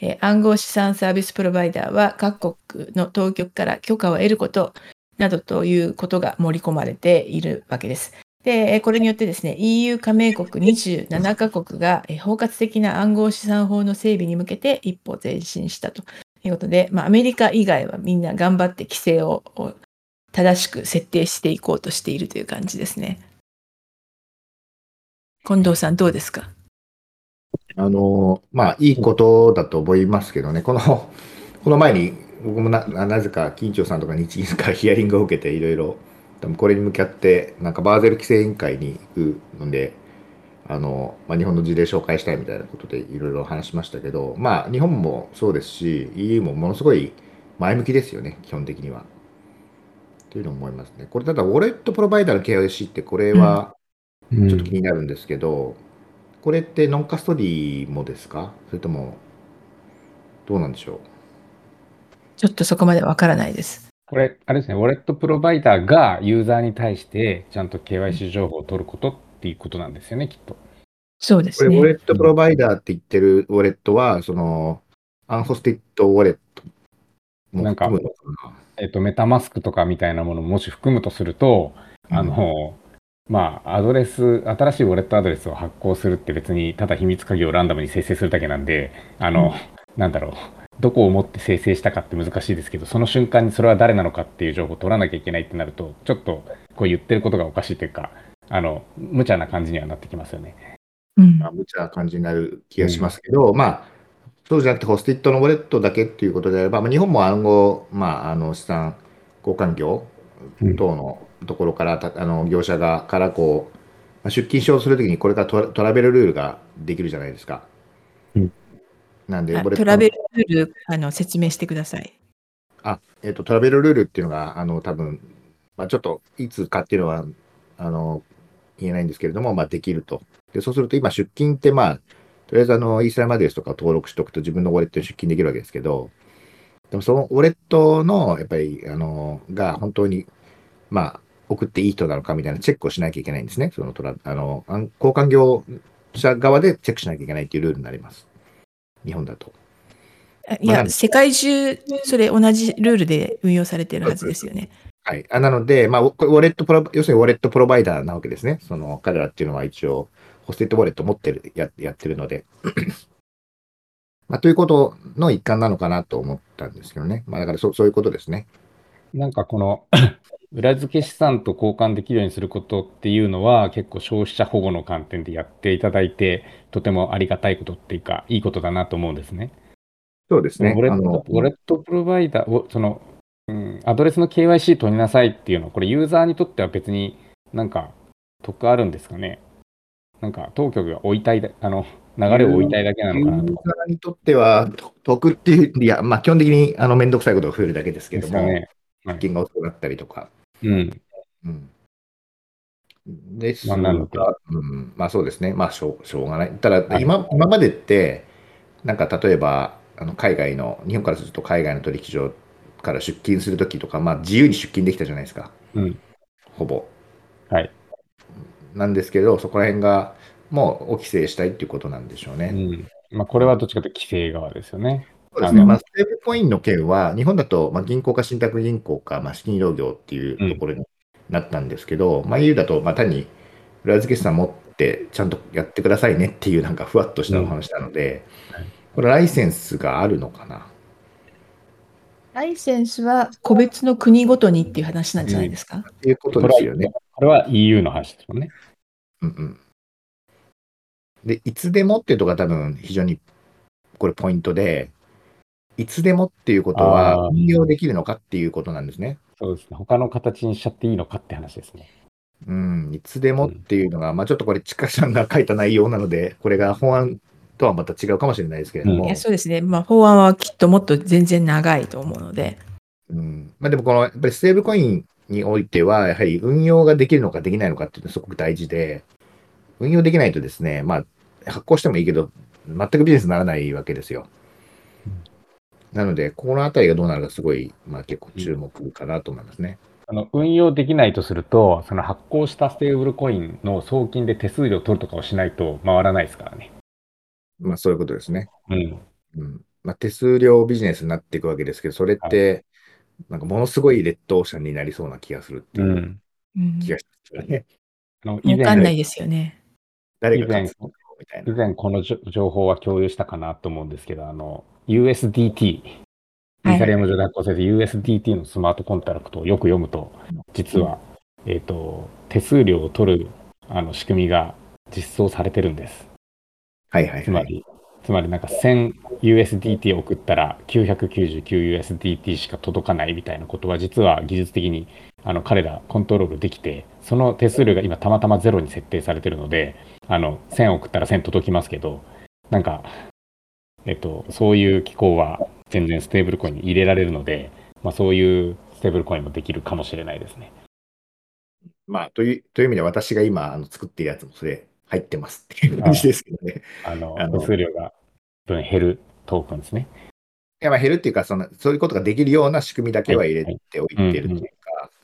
え暗号資産サービスプロバイダーは各国の当局から許可を得ることなどということが盛り込まれているわけです。で、えこれによってですね、EU 加盟国27カ国がえ包括的な暗号資産法の整備に向けて一歩前進したということで、まあ、アメリカ以外はみんな頑張って規制をを正しく設定していこうとしているという感じですね。近藤さんどうですか？あの、まあ、いいことだと思いますけどね、この、この前に、僕もななぜか、金長さんとか日銀からヒアリングを受けて、いろいろ、多分これに向かって、なんかバーゼル規制委員会に行くので、あの、まあ、日本の事例紹介したいみたいなことでいろいろ話しましたけど、まあ、日本もそうですし、EU もものすごい前向きですよね、基本的には。というのを思いますね。これ、ただ、ウォレットプロバイダーの KYC って、これは、ちょっと気になるんですけど、これってノンカストディもですか？それとも、どうなんでしょう？ちょっとそこまでわからないです。これ、あれですね、ウォレットプロバイダーがユーザーに対してちゃんと KYC 情報を取ることっていうことなんですよね、きっと。これ、そうですね。ウォレットプロバイダーって言ってるウォレットは、その、unhosted walletもなんか含むのかな？えっと、メタマスクとかみたいなものをもし含むとすると、あの、まあ、アドレス、新しいウォレットアドレスを発行するって別にただ秘密鍵をランダムに生成するだけなんで、あの、なんだろう、どこをもって生成したかって難しいですけど、その瞬間にそれは誰なのかっていう情報を取らなきゃいけないってなると、ちょっとこう言ってることがおかしいというか、あの、無茶な感じにはなってきますよね。うんまあ、無茶な感じになる気がしますけど、まあ、そうじゃなくて、ホスティッドのウォレットだけっていうことであれば、まあ、日本も暗号、まあ、あの資産交換業等のところから、たあの業者側からこう、まあ、出勤証をするときに、これからトラトラベルルールができるじゃないですか。うんなんで、トトラベルルールあの説明してください。あ、えっ、と、トラベルルールっていうのが、あの、多分、まあ、ちょっと、いつかっていうのは、あの、言えないんですけれども、まあ、できると。で、そうすると、今、出勤って、まあ、とりあえず、あの、イースラムアドレスとかを登録しておくと、自分のウォレットに出勤できるわけですけど、でも、そのウォレットの、やっぱり、あの、が、本当に、まあ、送っていい人なのかみたいなチェックをしなきゃいけないんですね。そのトラ、あの、交換業者側でチェックしなきゃいけないっていうルールになります。日本だと。あいや、まあ世界中、それ同じルールで運用されているはずですよね。はい。あなので、まあ、これウォレットプロ、要するにウォレットプロバイダーなわけですね。その、彼らっていうのは一応、ホステッドウォレット持ってる、ややってるので。まあ、ということの一環なのかなと思ったんですけどね。まあ、だからそそういうことですね。なんかこの裏付け資産と交換できるようにすることっていうのは結構消費者保護の観点でやっていただいてとてもありがたいことっていうかいいことだなと思うんですね。そうですね。ウォレットウォレットプロバイダーをその、うん、アドレスの KYC 取りなさいっていうのはこれユーザーにとっては別になんか得あるんですかねなんか当局が追いたいだあの流れを追いたいだけなのかなとユーザーにとっては、と得っていう、いや、まあ、基本的に、あの、めんどくさいことが増えるだけですけども、ね。はい金が遅くなったりとか。うん。うん。ですが、まうん、まあそうですね。まあしょうしょうがない。ただ、はい今今までって、なんか例えば、あの海外の、日本からすると海外の取引所から出勤するときとか、まあ自由に出勤できたじゃないですか。うん。ほぼ。はい。なんですけど、そこら辺がもうお規制したいっていうことなんでしょうね。うん。まあこれはどっちかというと規制側ですよね。そうですね。まあ、ステーブルコインの件は、日本だと、まあ、銀行か信託銀行か、まあ、資金移動業っていうところになったんですけど、まあ、EU だと、まあ、単に裏付け資産持ってちゃんとやってくださいねっていうなんかふわっとしたお話なので、これライセンスがあるのかな？ライセンスは個別の国ごとにっていう話なんじゃないですか、っていうことですよね。これは EU の話ですもんね。うんうん。で、いつでもっていうところが多分非常にこれポイントで、いつでもっていうことは運用できるのかっていうことなんですね。そうですね。他の形にしちゃっていいのかって話ですね。うん、いつでもっていうのが、まあちょっとこれ、ちかさんが書いた内容なので、これが法案とはまた違うかもしれないですけれども、いやそうですね、まあ、法案はきっともっと全然長いと思うので、うんまあ、でもこのやっぱりステーブルコインにおいては、やはり運用ができるのかできないのかっていうのはすごく大事で、運用できないとですね、まあ、発行してもいいけど、全くビジネスにならないわけですよ。なので、このあたりがどうなるかすごい、まあ結構注目かなと思いますね。あの運用できないとすると、その発行したステーブルコインの送金で手数料取るとかをしないと回らないですからね。まあそういうことですね。うん。うんまあ、手数料ビジネスになっていくわけですけど、それって、なんかものすごい劣等者になりそうな気がするってう。いうんうん、気がしますよね。あの以かんないですよね。誰が勝つのみたいな。以前この情報は共有したかなと思うんですけど、あの、USDT、イはいーサリアム上で発行されて USDT のスマートコントラクトをよく読むと、実は、えっ、と、手数料を取るあの仕組みが実装されてるんです。はいはいはい。つまり、つまりなんか 1000USDT を送ったら 999USDT しか届かないみたいなことは実は技術的にあの彼らコントロールできて、その手数料が今たまたまゼロに設定されてるので、あの1000送ったら1000届きますけど、なんか、えっと、そういう機構は全然ステーブルコインに入れられるので、まあ、そういうステーブルコインもできるかもしれないですね。まあ、という、という意味で私が今、あの、作っているやつもそれ入ってますっていう感じですけどね。あのあの手数料が分減るトークンですね。いや、まあ減るっていうか、その、そういうことができるような仕組みだけは入れはいておいてるっていう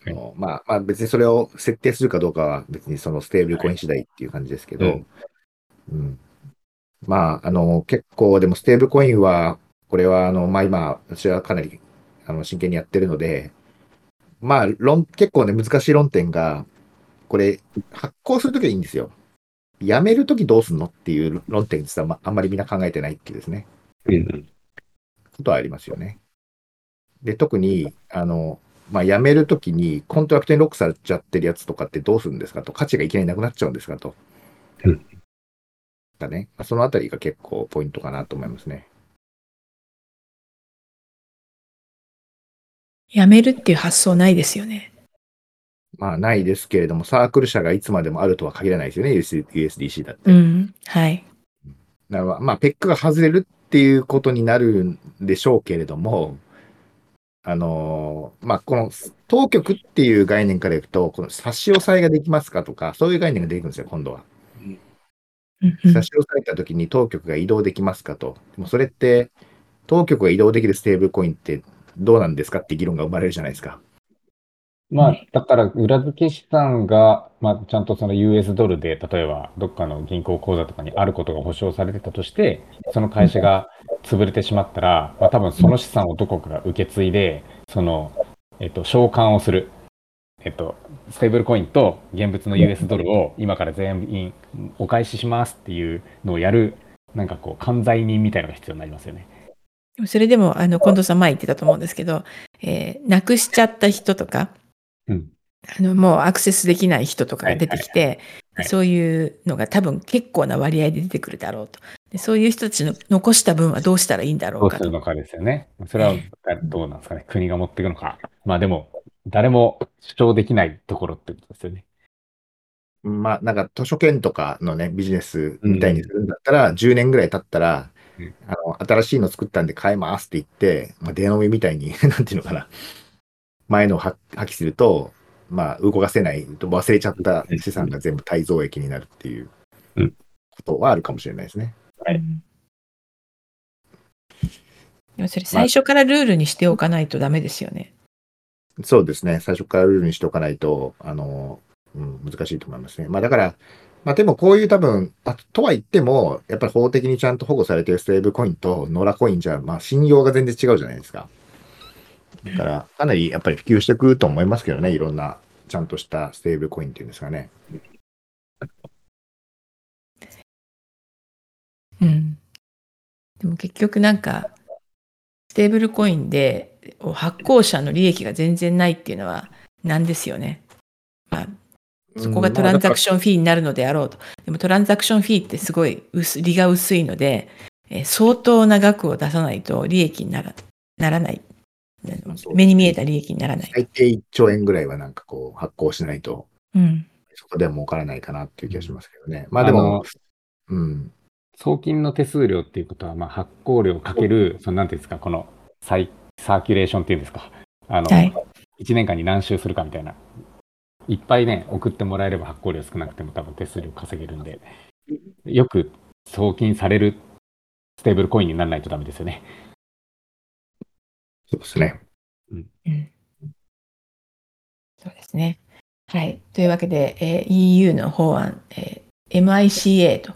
あのまあ、まあ別にそれを設定するかどうかは別にそのステーブルコイン次第っていう感じですけど、うんうんまあ、あの、結構でもステーブルコインは、これはあの、まあ今、私はかなりあの真剣にやってるので、まあ論、結構ね、難しい論点が、これ、発行するときはいいんですよ。やめるときどうすんのっていう論点実はまあんまりみんな考えてないっていうですね。ことはありますよね。で、特に、あの、まあ、辞めるときに、コントラクトにロックされちゃってるやつとかってどうするんですかと、価値がいきなりなくなっちゃうんですかと。うんだね。まあそのあたりが結構ポイントかなと思いますね。やめるっていう発想ないですよね。まあ、ないですけれども、サークル社がいつまでもあるとは限らないですよね、US USDC だって。うん。はい。だからまあ、ペックが外れるっていうことになるんでしょうけれども、あのーまあ、この当局っていう概念からいくと、この差し押さえができますかとか、そういう概念が出てくるんですよ、今度は。差し押さえたときに当局が移動できますかと。でもそれって、当局が移動できるステーブルコインってどうなんですかって議論が生まれるじゃないですか。まあ、だから裏付け資産が、まあ、ちゃんとその US ドルで、例えばどっかの銀行口座とかにあることが保証されてたとして、その会社が潰れてしまったら、まあ、多分その資産をどこかが受け継いで、その、えっと、償還をする。えっと、ステーブルコインと現物の US ドルを今から全員お返ししますっていうのをやる、なんかこう、管財人みたいなのが必要になりますよね。それでも、あの、近藤さん前言ってたと思うんですけど、えー、なくしちゃった人とか、うん。あの、もうアクセスできない人とかが出てきて、はいそういうのが多分結構な割合で出てくるだろうと。でそういう人たちの残した分はどうしたらいいんだろうかと。どうするのかですよね。それはどうなんですかね。国が持っていくのか。まあでも、誰も主張できないところってことですよね。まあ、なんか図書券とかのね、ビジネスみたいにするんだったら、10年ぐらい経ったら、うんあの、新しいの作ったんで買えますって言って、まあ、電話みみたいに、なんていうのかな、前のを破破棄すると、まあ、動かせない、忘れちゃった資産が全部滞蔵益になるっていううんことはあるかもしれないですね。でもそれ最初からルールにしておかないとダメですよね。そうですね。最初からルールにしておかないと、あの、うん、難しいと思いますね。まあだから、まあでもこういう多分、あとは言っても、やっぱり法的にちゃんと保護されているステーブルコインとノラコインじゃ、まあ信用が全然違うじゃないですか。だから、かなりやっぱり普及してくると思いますけどね、いろんなちゃんとしたステーブルコインっていうんですかね。うん。でも結局なんか、ステーブルコインで発行者の利益が全然ないっていうのはなんですよね。まあ、そこがトランザクションフィーになるのであろうと。でもトランザクションフィーってすごい薄利が薄いので、えー相当な額を出さないと利益にならならない。目に見えた利益にならない。最低1兆円ぐらいはなんかこう発行しないと、うん。そこでは儲からないかなっていう気がしますけどね。まあでも、うん。送金の手数料っていうことは、まあ、発行料かける、そのなんていうんですか、このサイサーキュレーションっていうんですか、あの、はい1年間に何周するかみたいな。いっぱいね、送ってもらえれば発行料少なくても多分手数料稼げるんで、よく送金されるステーブルコインにならないとダメですよね。そうですね。うんそうですね。はい。というわけで、えー EU の法案、えー MiCA と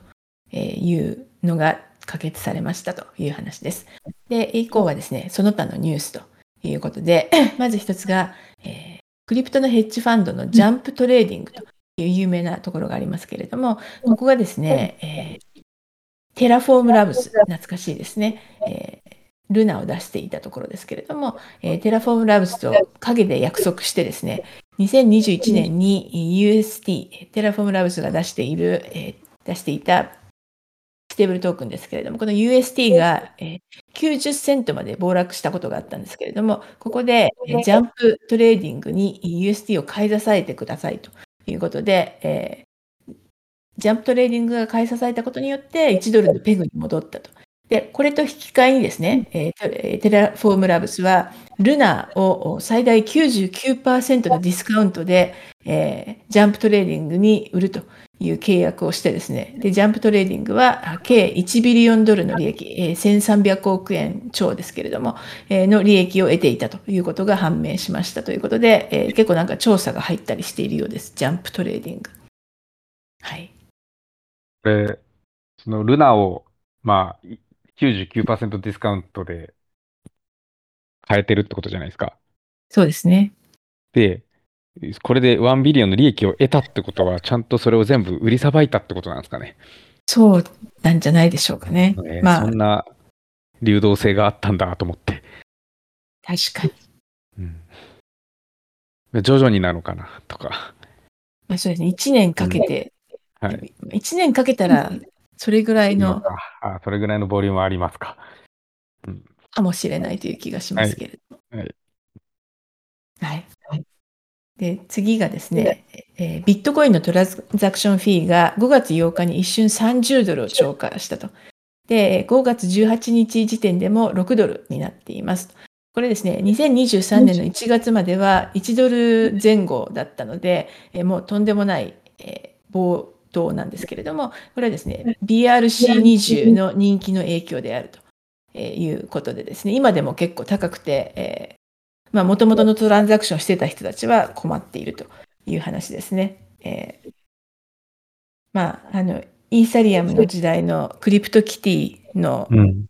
いうのが可決されましたという話です。で、以降はですね、その他のニュースということで、まず一つが、えークリプトのヘッジファンドのジャンプトレーディングという有名なところがありますけれども、ここがですね、えーテラフォームラブス、懐かしいですね、えールナを出していたところですけれども、えーテラフォームラブスと影で約束してですね、2021年に UST、テラフォームラブスが出している、えー出していたステーブルトークンですけれども、この UST が、えー90セントまで暴落したことがあったんですけれども、ここで、えジャンプトレーディングに UST を買い支えてくださいということで、えジャンプトレーディングが買い支えたことによって1ドルのペグに戻ったと。で、これと引き換えにですね、えーテえーテラフォームラブスは、ルナを最大99%のディスカウントで、えージャンプトレーディングに売るという契約をしてですね、で、ジャンプトレーディングはあ計1 billion ドルの利益、えー1300億円超ですけれども、えーの利益を得ていたということが判明しましたということで、えー結構なんか調査が入ったりしているようです。ジャンプトレーディング。はい。これ、そのルナを、まあ、い99%ディスカウントで変えてるってことじゃないですか。そうですね。で、これで1ビリオンの利益を得たってことは、ちゃんとそれを全部売りさばいたってことなんですかね。そうなんじゃないでしょうかね。ねまあそんな流動性があったんだと思って。確かに。うん、で徐々になのかなとか。まあ、そうですね。1年かけて、はい。1年かけたら、それぐらいのあそれぐらいのボリュームありますか。かもしれないという気がしますけれども。はい。はい。で、次がですね、えービットコインのトランザクションフィーが5月8日に一瞬30ドルを超過したと。で、5月18日時点でも6ドルになっています。これですね、2023年の1月までは1ドル前後だったので、えーもうとんでもない、えー暴動なんですけれども、これはですね、BRC20 の人気の影響であるとえーいうことでですね、今でも結構高くて、えーまあ、元々のトランザクションしてた人たちは困っているという話ですね。えーまあ、あの、イーサリアムの時代のクリプトキティのうん。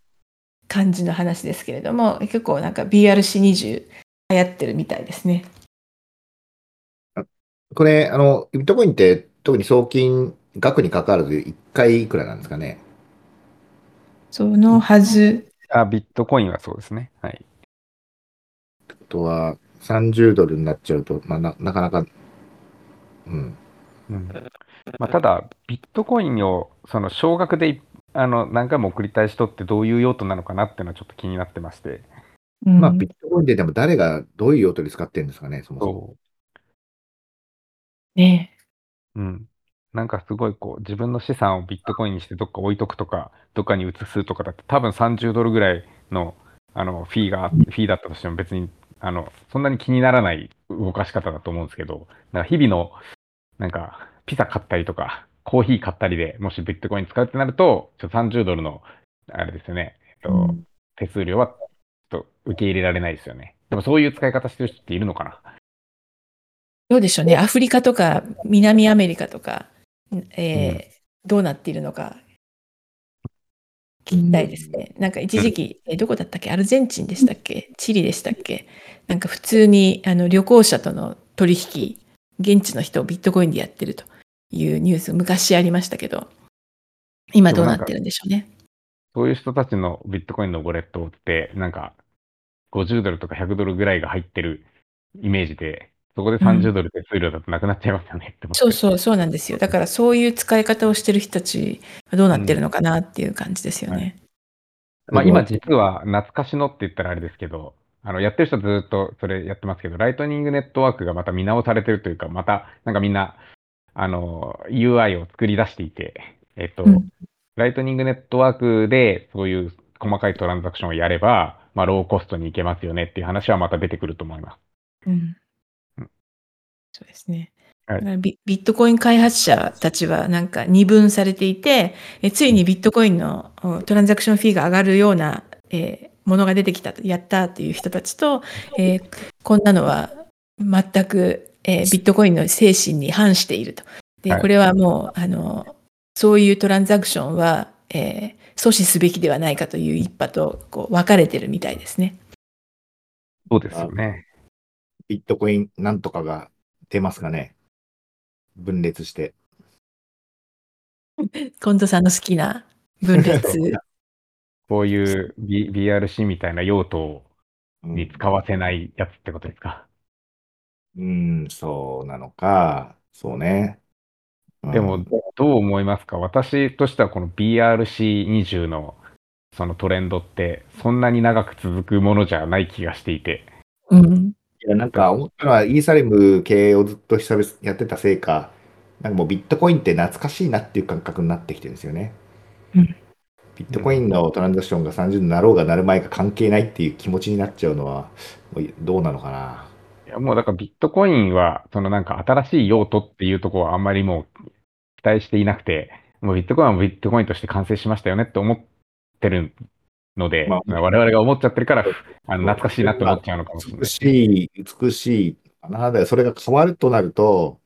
感じの話ですけれども、結構なんか BRC20 流行ってるみたいですね。これ、あの、ビットコインって特に送金額に関わらず1回いくらなんですかね。そのはず、あ、ビットコインはそうですね。はい。あとは30ドルになっちゃうと、まあ、ななかなか、うん。うんまあ、ただ、ビットコインをその少額でいあの何回も送りたい人ってどういう用途なのかなっていうのはちょっと気になってまして。うんまあ、ビットコインででも誰がどういう用途で使ってるんですかね、そもそも。そねう。うん。なんかすごいこう自分の資産をビットコインにしてどっか置いとくとか、どっかに移すとかだって多分30ドルぐらいのあのフィーが、フィーだったとしても別にあのそんなに気にならない動かし方だと思うんですけど、なんか日々のなんかピザ買ったりとか、コーヒー買ったりでもしビットコイン使うってなると、ちょっと30ドルのあれですよね、えっとうん手数料はちょっと受け入れられないですよね。でもそういう使い方してる人っているのかな？どうでしょうね。アフリカとか南アメリカとか、えーどうなっているのか聞きたいですね。なんか一時期、えどこだったっけ？アルゼンチンでしたっけ？チリでしたっけ？なんか普通にあの旅行者との取引現地の人をビットコインでやってるというニュース、昔ありましたけど、今どうなってるんでしょうね。そういう人たちのビットコインのウォレットって、なんか、50ドルとか100ドルぐらいが入ってるイメージで、そこで30ドル手数料だとなくなっちゃいますよねって思って。そうそう、そうなんですよ。だからそういう使い方をしてる人たちはどうなってるのかなっていう感じですよね。まあ今実は懐かしのって言ったらあれですけど、あの、やってる人ずっとそれやってますけど、ライトニングネットワークがまた見直されてるというか、またなんかみんな、あの、UI を作り出していて、えっと、うんライトニングネットワークでそういう細かいトランザクションをやれば、まあローコストに行けますよねっていう話はまた出てくると思います。うんうんそうですね。はいビビットコイン開発者たちはなんか二分されていて、えついにビットコインのうんトランザクションフィーが上がるような、えーものが出てきたと、やったっていう人たちと、えーこんなのは全く、えービットコインの精神に反していると。で、はいこれはもう、あの、そういうトランザクションは、えー阻止すべきではないかという一派とこう分かれてるみたいですね。そうですよね。ビットコインなんとかが出ますかね。分裂して。近藤さんの好きな分裂。こういう B BRC みたいな用途うんに使わせないやつってことですか？うん、そうなのか。そうね。うんでも、どう思いますか？私としてはこの BRC20 のそのトレンドってそんなに長く続くものじゃない気がしていて。うん。いや、なんか思ったのは、イーサレム経営をずっと久々やってたせいか、なんかもうビットコインって懐かしいなっていう感覚になってきてるんですよね。うんビットコインのトランザクションが30になろうがなる前か関係ないっていう気持ちになっちゃうのは、どうなのかな。いやもうだからビットコインはそのなんか新しい用途っていうところはあんまりもう期待していなくて、もうビットコインはビットコインとして完成しましたよねって思ってるので、まあ我々が思っちゃってるから、あの懐かしいなって思っちゃうのかもしれない美。しい、美しい。なんだよ、それが変わるとなると、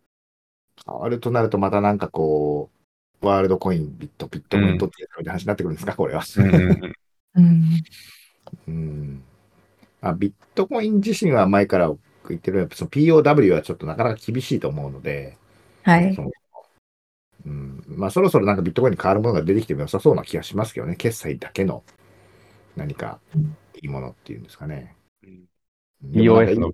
変わるとなると、またなんかこう、ワールドコイン、ビット、ビットコイン取ってやるみたいな話になってくるんですか、これは。うんうんうんうん。うんあビットコイン自身は前から言ってるようにその POW はちょっとなかなか厳しいと思うので、はいうんまあ、そろそろなんかビットコインに変わるものが出てきても良さそうな気がしますけどね、決済だけの何かいいものっていうんですかね。EOS の、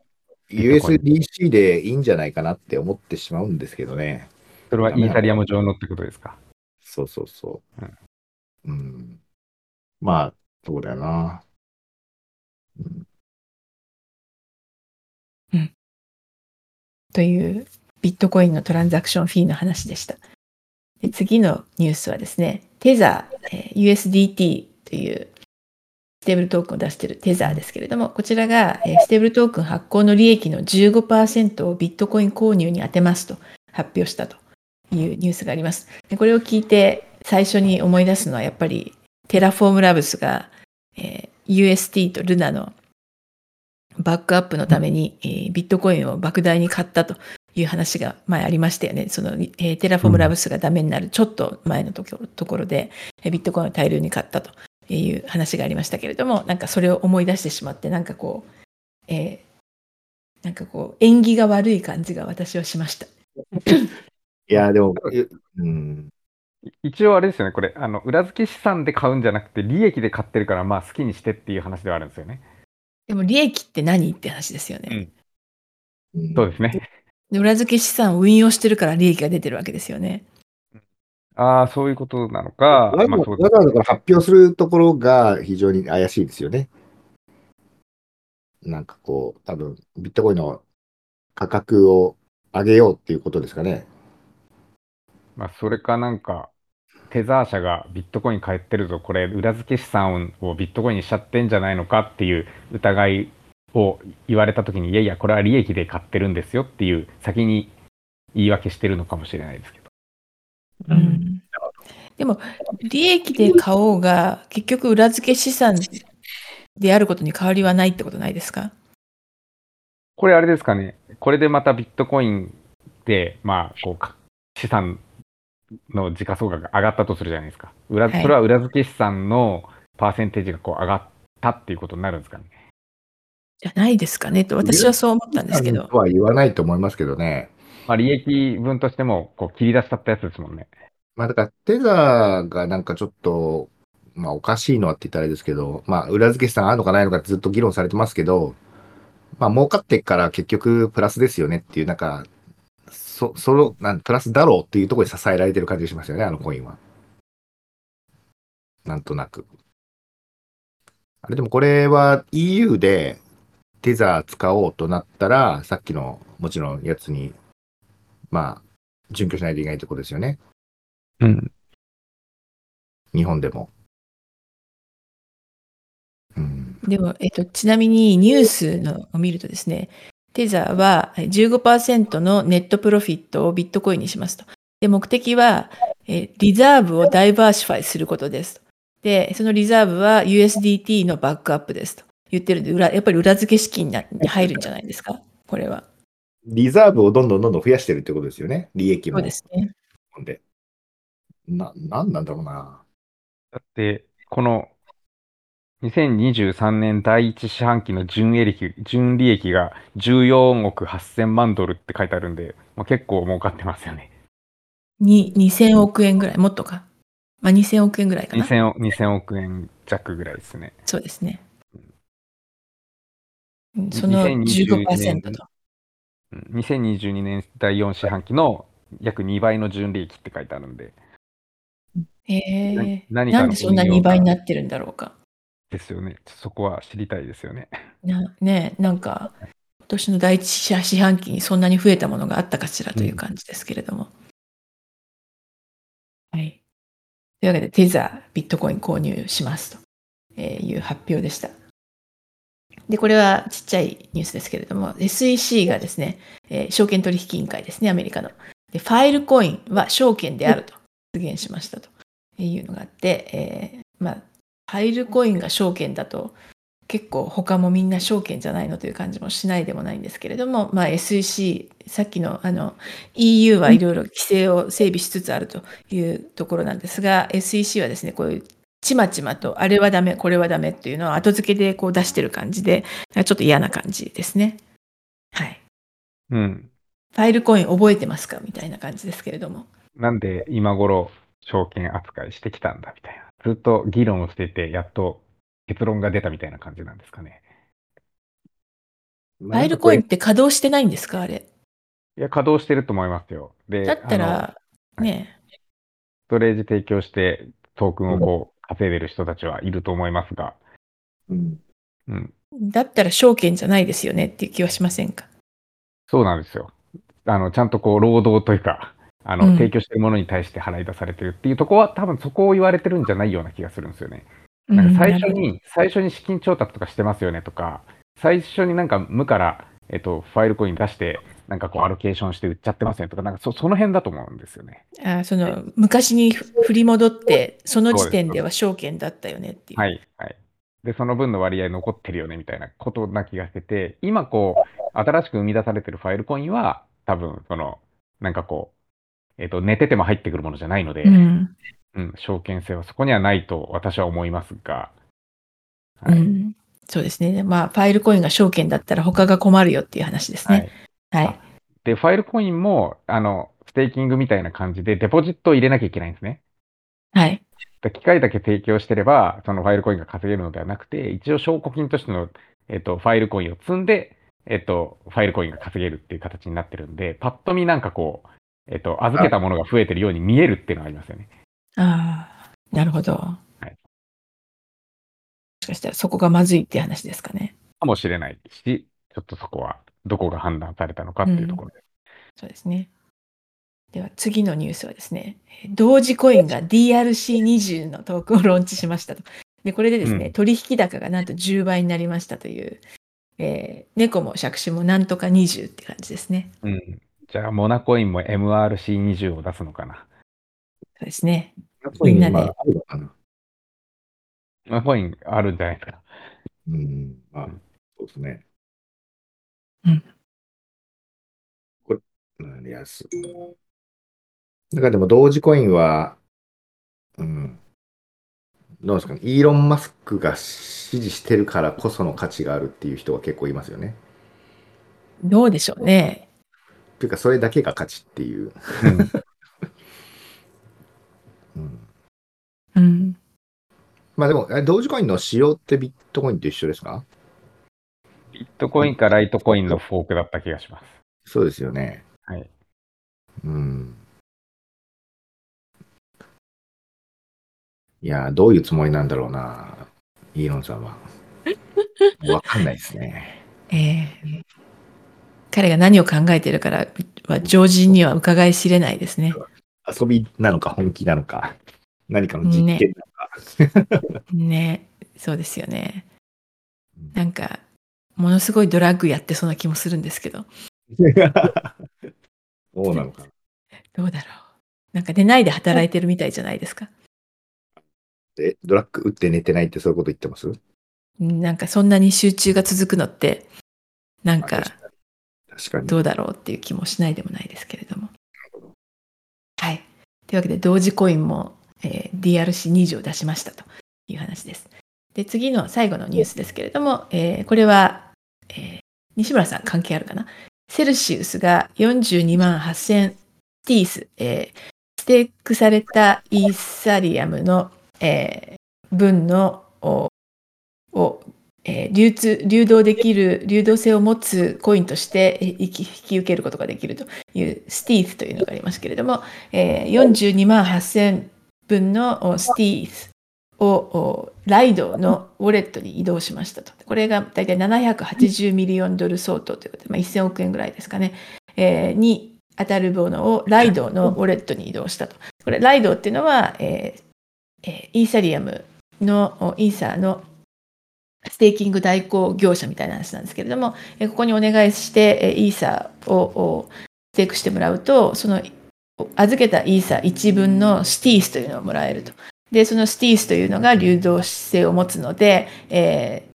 USDC でいいんじゃないかなって思ってしまうんですけどね。それはイーサリアム上のってことですか？そうそうそう。うんうん、まあ、そうだよな。うんというビットコインのトランザクションフィーの話でした。で次のニュースはですね、テザー、えー USDT というステーブルトークンを出しているテザーですけれども、こちらが、えステーブルトークン発行の利益の15%をビットコイン購入に充てますと発表したというニュースがあります。でこれを聞いて最初に思い出すのはやっぱりテラフォームラブスが、えー UST とルナのバックアップのために、えービットコインを莫大に買ったという話が前ありましたよね。その、えーテラフォームラブスがダメになるちょっと前のところで、ビットコインを大量に買ったという話がありましたけれども、なんかそれを思い出してしまって、なんかこう、えーなんかこう、縁起が悪い感じが私はしました。いや、でも、えうん、一応あれですよね、これ、あの裏付け資産で買うんじゃなくて、利益で買ってるから、まあ好きにしてっていう話ではあるんですよね。でも利益って何って話ですよね。うんそうですね。で裏付け資産を運用してるから利益が出てるわけですよね。ああ、そういうことなのか。わざわざ発表するところが非常に怪しいですよね。なんかこう、多分ビットコインの価格を上げようっていうことですかね。まあ、それかなんか、テザー社がビットコイン買ってるぞ、これ、裏付け資産をビットコインにしちゃってんじゃないのかっていう疑いを言われたときに、いやいや、これは利益で買ってるんですよっていう、先に言い訳してるのかもしれないですけど。うんでも利益で買おうが結局裏付け資産であることに変わりはないってことないですか？これあれですかね、これでまたビットコインで、まあ、こうか、資産の時価総額が上がったとするじゃないですか。裏はいそれは裏付け資産のパーセンテージがこう上がったっていうことになるんですかね。じゃないですかねと私はそう思ったんですけどとは言わないと思いますけどね。まあ、利益分としても、こう、切り出しちゃったやつですもんね。まあだから、テザーがなんかちょっと、まあおかしいのはって言ったらあれですけど、まあ裏付け資産あるのかないのかってずっと議論されてますけど、まあ儲かってから結局プラスですよねっていう、なんか、そ、その、なんプラスだろうっていうところに支えられてる感じがしますよね、あのコインは。なんとなく。あれでもこれは EU でテザー使おうとなったら、さっきのもちろんやつに、まあ、準拠しないといけないところですよね。うん。日本でも。うん。でも、えっと、ちなみにニュースのを見るとですね、テザーはえ15%のネットプロフィットをビットコインにしますと。で、目的は、えリザーブをダイバーシファイすることですと。で、そのリザーブは USDT のバックアップですと言ってるんで、裏やっぱり裏付け資金にに入るんじゃないですか、これは。リザーブをどんどんどんどん増やしてるってことですよね。利益も。そうですね。で。な、なんなんだろうな。だって、この2023年第一四半期の純利益、純利益が14億8000万ドルって書いてあるんで、まあ、結構儲かってますよね。に2000億円ぐらい、もっとか。まあ、2000億円ぐらいかな。2000億 ,2000 億円弱ぐらいですね。そうですね。うんその2022 15%と。うん2022年第4四半期の約2倍の純利益って書いてあるんで、へえ。何なんでそんな2倍になってるんだろうか。ですよね。そこは知りたいですよね。なねなんか、今年の第一四半期にそんなに増えたものがあったかしらという感じですけれども。はい。というわけで、テザー、ビットコイン購入しますという発表でした。で、これはちっちゃいニュースですけれども、SEC がですね、えー証券取引委員会ですね、アメリカの。で、ファイルコインは証券であると発言しましたというのがあって、えーまあ、ファイルコインが証券だと、結構他もみんな証券じゃないのという感じもしないでもないんですけれども、まあ、SEC、さっきのあの EU はいろいろ規制を整備しつつあるというところなんですが、SEC はですね、こういうちまちまと、あれはダメ、これはダメっていうのを後付けでこう出してる感じで、ちょっと嫌な感じですね。はい。うん。ファイルコイン覚えてますかみたいな感じですけれども。なんで今頃証券扱いしてきたんだみたいな。ずっと議論をしてて、やっと結論が出たみたいな感じなんですかね。ファイルコインって稼働してないんですかあれ？いや、稼働してると思いますよ。で、だったら、ね、ストレージ提供してトークンをこう稼いでる人たちはいると思いますが、うん。うん、だったら証券じゃないですよねっていう気はしませんか？そうなんですよ。あの、ちゃんとこう、労働というか、あの、うん。提供してるものに対して払い出されてるっていうところは、多分そこを言われてるんじゃないような気がするんですよね。なんか最初うんに、最初に資金調達とかしてますよねとか、最初になんか無から、えっと、ファイルコイン出して、なんかこう、アロケーションして売っちゃってますよねとか、なんかそその辺だと思うんですよね。あその昔にふ振り戻って、その時点では証券だったよねっていう。はい、はい。で、その分の割合残ってるよねみたいなことな気がしてて、今こう、新しく生み出されてるファイルコインは、多分、その、なんかこう、えっと、寝てても入ってくるものじゃないので、うんうん、証券性はそこにはないと私は思いますが、はいうん、そうですね。まあ、ファイルコインが証券だったら他が困るよっていう話ですはねい。はい。で、ファイルコインも、あの、ステーキングみたいな感じでデポジットを入れなきゃいけないんですね。はい。で機械だけ提供してれば、そのファイルコインが稼げるのではなくて、一応証拠金としての、えっと、ファイルコインを積んで、えっと、ファイルコインが稼げるっていう形になってるんで、パッと見なんかこう、えっと、預けたものが増えてるように見えるっていうのがありますよね。ああ、なるほど。もしかしたらそこがまずいっていう話ですかね。かもしれないし、ちょっとそこはどこが判断されたのかっていうところで。そうですね。では次のニュースはですね、同時コインが DRC20 のトークンをローンチしましたと。で、これでですね、うん取引高がなんと10倍になりましたという、えー猫も借子もなんとか20って感じですね。うん。じゃあ、モナコインも MRC20 を出すのかな。そうですね。コインみんなでまああるのかな。モナコインあるんじゃないですか。うん、まあ、そうですね。うん。これ、うん、安い。だからでも同時コインは、うん、どうですかね。イーロン・マスクが支持してるからこその価値があるっていう人は結構いますよね。どうでしょうね。というか、それだけが価値っていう。うんうん、うん。まあでも、え同時コインの仕様ってビットコインと一緒ですか？ビットコインかライトコインのフォークだった気がします。そうですよね。はい。うん。いやー、どういうつもりなんだろうな、イーロンさんは。わかんないですね。えー彼が何を考えているからは常人には伺い知れないですね。遊びなのか本気なのか、何かの実験なのか。ね、そうですよね。なんか、ものすごいドラッグやってそうな気もするんですけど、そうなのか。どうだろう。なんか寝ないで働いてるみたいじゃないですか？え、ドラッグ打って寝てないってそういうこと言ってます？なんかそんなに集中が続くのって、なんか確かに。どうだろうっていう気もしないでもないですけれども。はい。というわけで、同時コインも、えー DRC2 条出しましたという話です。で、次の最後のニュースですけれども、えーこれは、えー西村さん関係あるかな？セルシウスが42万8000ティース、えーステークされたイーサリアムの、えー分のをえー流通、流動できる、流動性を持つコインとして引き引き受けることができるというスティースというのがありますけれども、えー42万8000分のスティース。をライドのウォレットに移動しましたと。これが大体780ミリオンドル相当ということで、まあ、1000億円ぐらいですかね、えーに当たるものをライドのウォレットに移動したと。これ、ライドっていうのは、えーえーイーサリアムのイーサーのステーキング代行業者みたいな話なんですけれども、えーここにお願いして、イーサーをステークしてもらうと、その預けたイーサー1分のスティースというのをもらえると。で、そのスティースというのが流動性を持つので、えー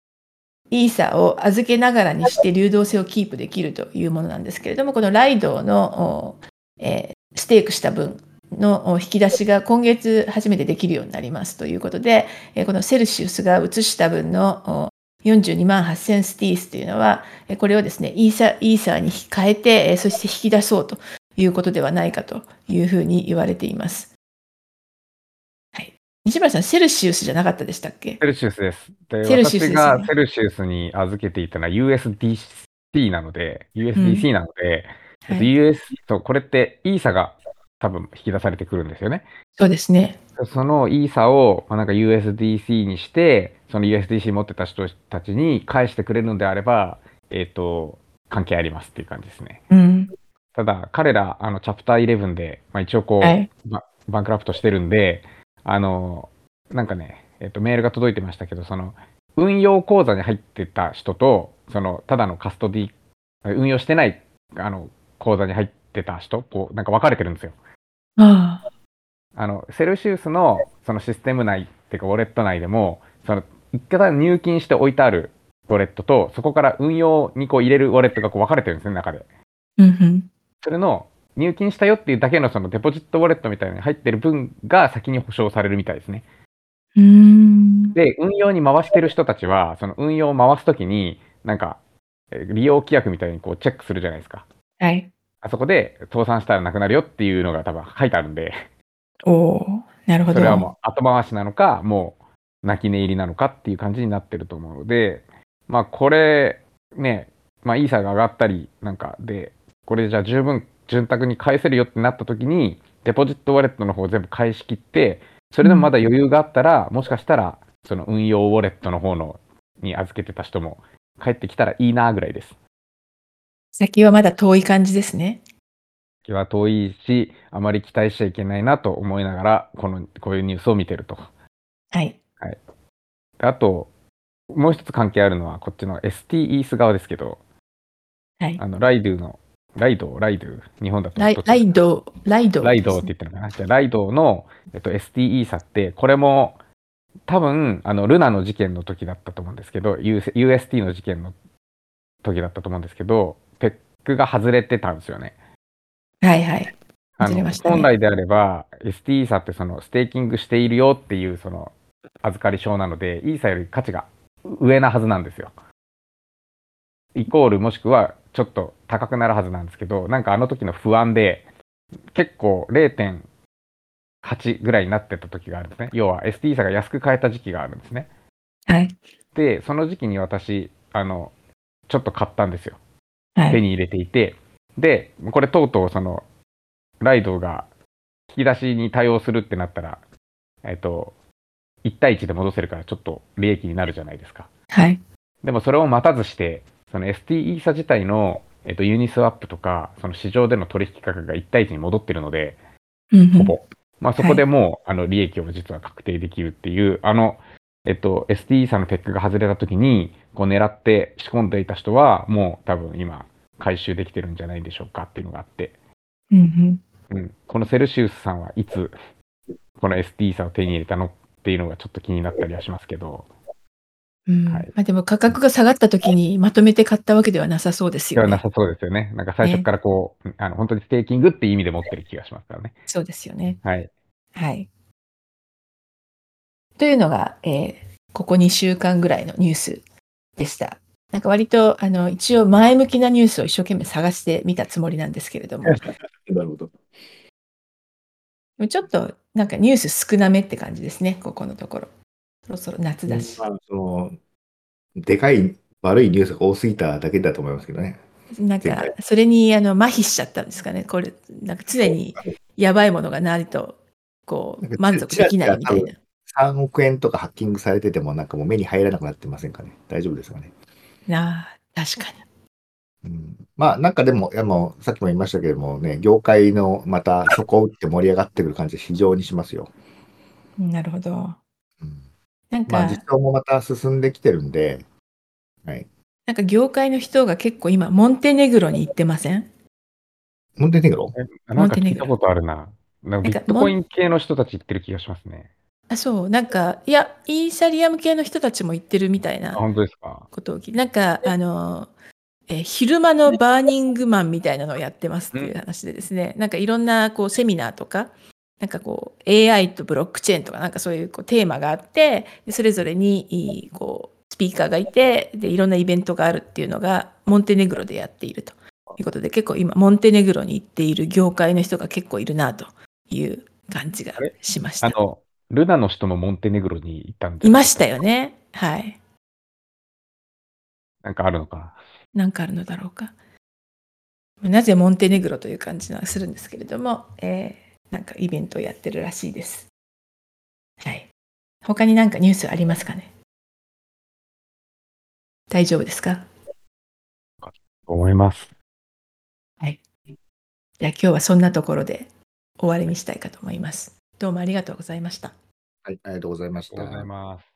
イーサーを預けながらにして流動性をキープできるというものなんですけれども、このライドの、えーステークした分の引き出しが今月初めてできるようになりますということで、えーこのセルシウスが移した分の42万8000スティースというのは、これをですね、イーサイーサーに変えて、そして引き出そうということではないかというふうに言われています。はい。西村さん、セルシウスじゃなかったでしたっけ？セルシウスです。で、セルシウスね私がセルシウスに預けていたのは USDC なので、USDC なので、えっとはい US と、これってイーサが多分引き出されてくるんですよね。そうですね。そのイーサを、まあ、なんか USDC にして、その USDC 持ってた人たちに返してくれるのであれば、えっ、と、関係ありますっていう感じですね。うん。ただ、彼ら、あの、チャプター11で、まあ、一応こう、はい。ババンクラプトしてるんで、あの、なんかね、えっ、と、メールが届いてましたけど、その、運用口座に入ってた人と、その、ただのカストディ、運用してない、あの、口座に入ってた人、こう、なんか分かれてるんですよ。ああ。あの、セルシウスのそのシステム内っていうか、ウォレット内でも、その、一回入金して置いてあるウォレットと、そこから運用にこう入れるウォレットがこう分かれてるんですね、中で。うんうん。それの、入金したよっていうだけのそのデポジットウォレットみたいに入ってる分が先に保証されるみたいですね。うーん。で、運用に回してる人たちは、その運用を回すときに、なんか、えー利用規約みたいにこうチェックするじゃないですか。はい。あそこで倒産したらなくなるよっていうのが多分書いてあるんで、おおなるほど。それはもう後回しなのか、もう泣き寝入りなのかっていう感じになってると思うので、まあこれ、ね、まあイーサが上がったりなんかで、これじゃあ十分潤沢に返せるよってなった時に、デポジットウォレットの方全部返し切って、それでもまだ余裕があったら、もしかしたら、その運用ウォレットの方のに預けてた人も帰ってきたらいいなぐらいです。先はまだ遠い感じですね。気は遠いし、あまり期待しちゃいけないなと思いながら、この、こういうニュースを見てると。はい。あと、もう一つ関係あるのは、こっちの ST イース側ですけど、はい。あの、ライドゥの、ライド、ライドゥ、日本だとライライド、ライド、ライドって言ってるのかな？じゃあ、ライドの、えっと、ST イーサって、これも、多分、あの、ルナの事件の時だったと思うんですけど、US UST の事件の時だったと思うんですけど、ペックが外れてたんですよね。はいはい。あの外れましたね本来であれば、ST イーサってそのステーキングしているよっていうその預かり証なので、イーサより価値が上なはずなんですよ。イコールもしくはちょっと高くなるはずなんですけど、なんかあの時の不安で、結構0.8ぐらいになってた時があるんですね。要は ST 差が安く買えた時期があるんですね。はい。で、その時期に私、あの、ちょっと買ったんですよ。はい。手に入れていて、で、これとうとうその、ライドが引き出しに対応するってなったら、えっと、1対1で戻せるからちょっと利益になるじゃないですか。はい。でもそれを待たずして、その ST イーサ自体の、えっと、ユニスワップとか、その市場での取引価格が1対1に戻ってるので、うんうん。ほぼ。まあそこでもう、あの利益を実は確定できるっていう、あの、えっと、ST イーサのペックが外れた時に、こう狙って仕込んでいた人は、もう多分今、回収できてるんじゃないでしょうかっていうのがあって、うんうん。うん、このセルシウスさんはいつ、この ST イーサを手に入れたのっていうのがちょっと気になったりはしますけど、うんはいまあでも価格が下がった時にまとめて買ったわけではなさそうですよね。ではなさそうですよね。なんか最初からこう、あの本当にステーキングっていう意味で持ってる気がしますからね。そうですよね。はい。はい。というのが、えーここ2週間ぐらいのニュースでした。なんか割と、あの、一応前向きなニュースを一生懸命探してみたつもりなんですけれども、なるほど。ちょっとなんかニュース少なめって感じですね、ここのところ。そろそろ夏だし。まあ、その、でかい悪いニュースが多すぎただけだと思いますけどね。なんかそれにあの麻痺しちゃったんですかね。これ、なんか常にやばいものがないと、こう、満足できないみたいな。3億円とかハッキングされてても、なんかもう目に入らなくなってませんかね。大丈夫ですかね。なあ、確かに。うん、まあ、なんかでも、いやもうさっきも言いましたけれどもね、業界のまた底を打って盛り上がってくる感じで非常にしますよ。なるほど。うん、なんか、まあ、実装もまた進んできてるんで、はい。なんか業界の人が結構今、モンテネグロに行ってません？モンテネグロ？なんか聞いたことあるな。なんかビなんかットコイン系の人たち言ってる気がしますね。あそう、なんか、いや、イーサリアム系の人たちも行ってるみたいあ、な本当ですか？ことを聞いなんか、あの、えー昼間のバーニングマンみたいなのをやってますっていう話でですね、なんかいろんなこうセミナーとか、なんかこう AI とブロックチェーンとかなんかそういうこうテーマがあって、でそれぞれにこうスピーカーがいて、でいろんなイベントがあるっていうのがモンテネグロでやっているということで、結構今モンテネグロに行っている業界の人が結構いるなという感じがしました。あの、ルナの人もモンテネグロに行ったんで。い？ましたよね。はい。なんかあるのかな？なんかあるのだろうか。なぜモンテネグロという感じがするんですけれども、えーなんかイベントをやってるらしいです。はい。他になんかニュースありますかね？大丈夫ですか？思います。じゃあ今日はそんなところで終わりにしたいかと思います。どうもありがとうございました。はい、ありがとうございましたありがとうござい。ます。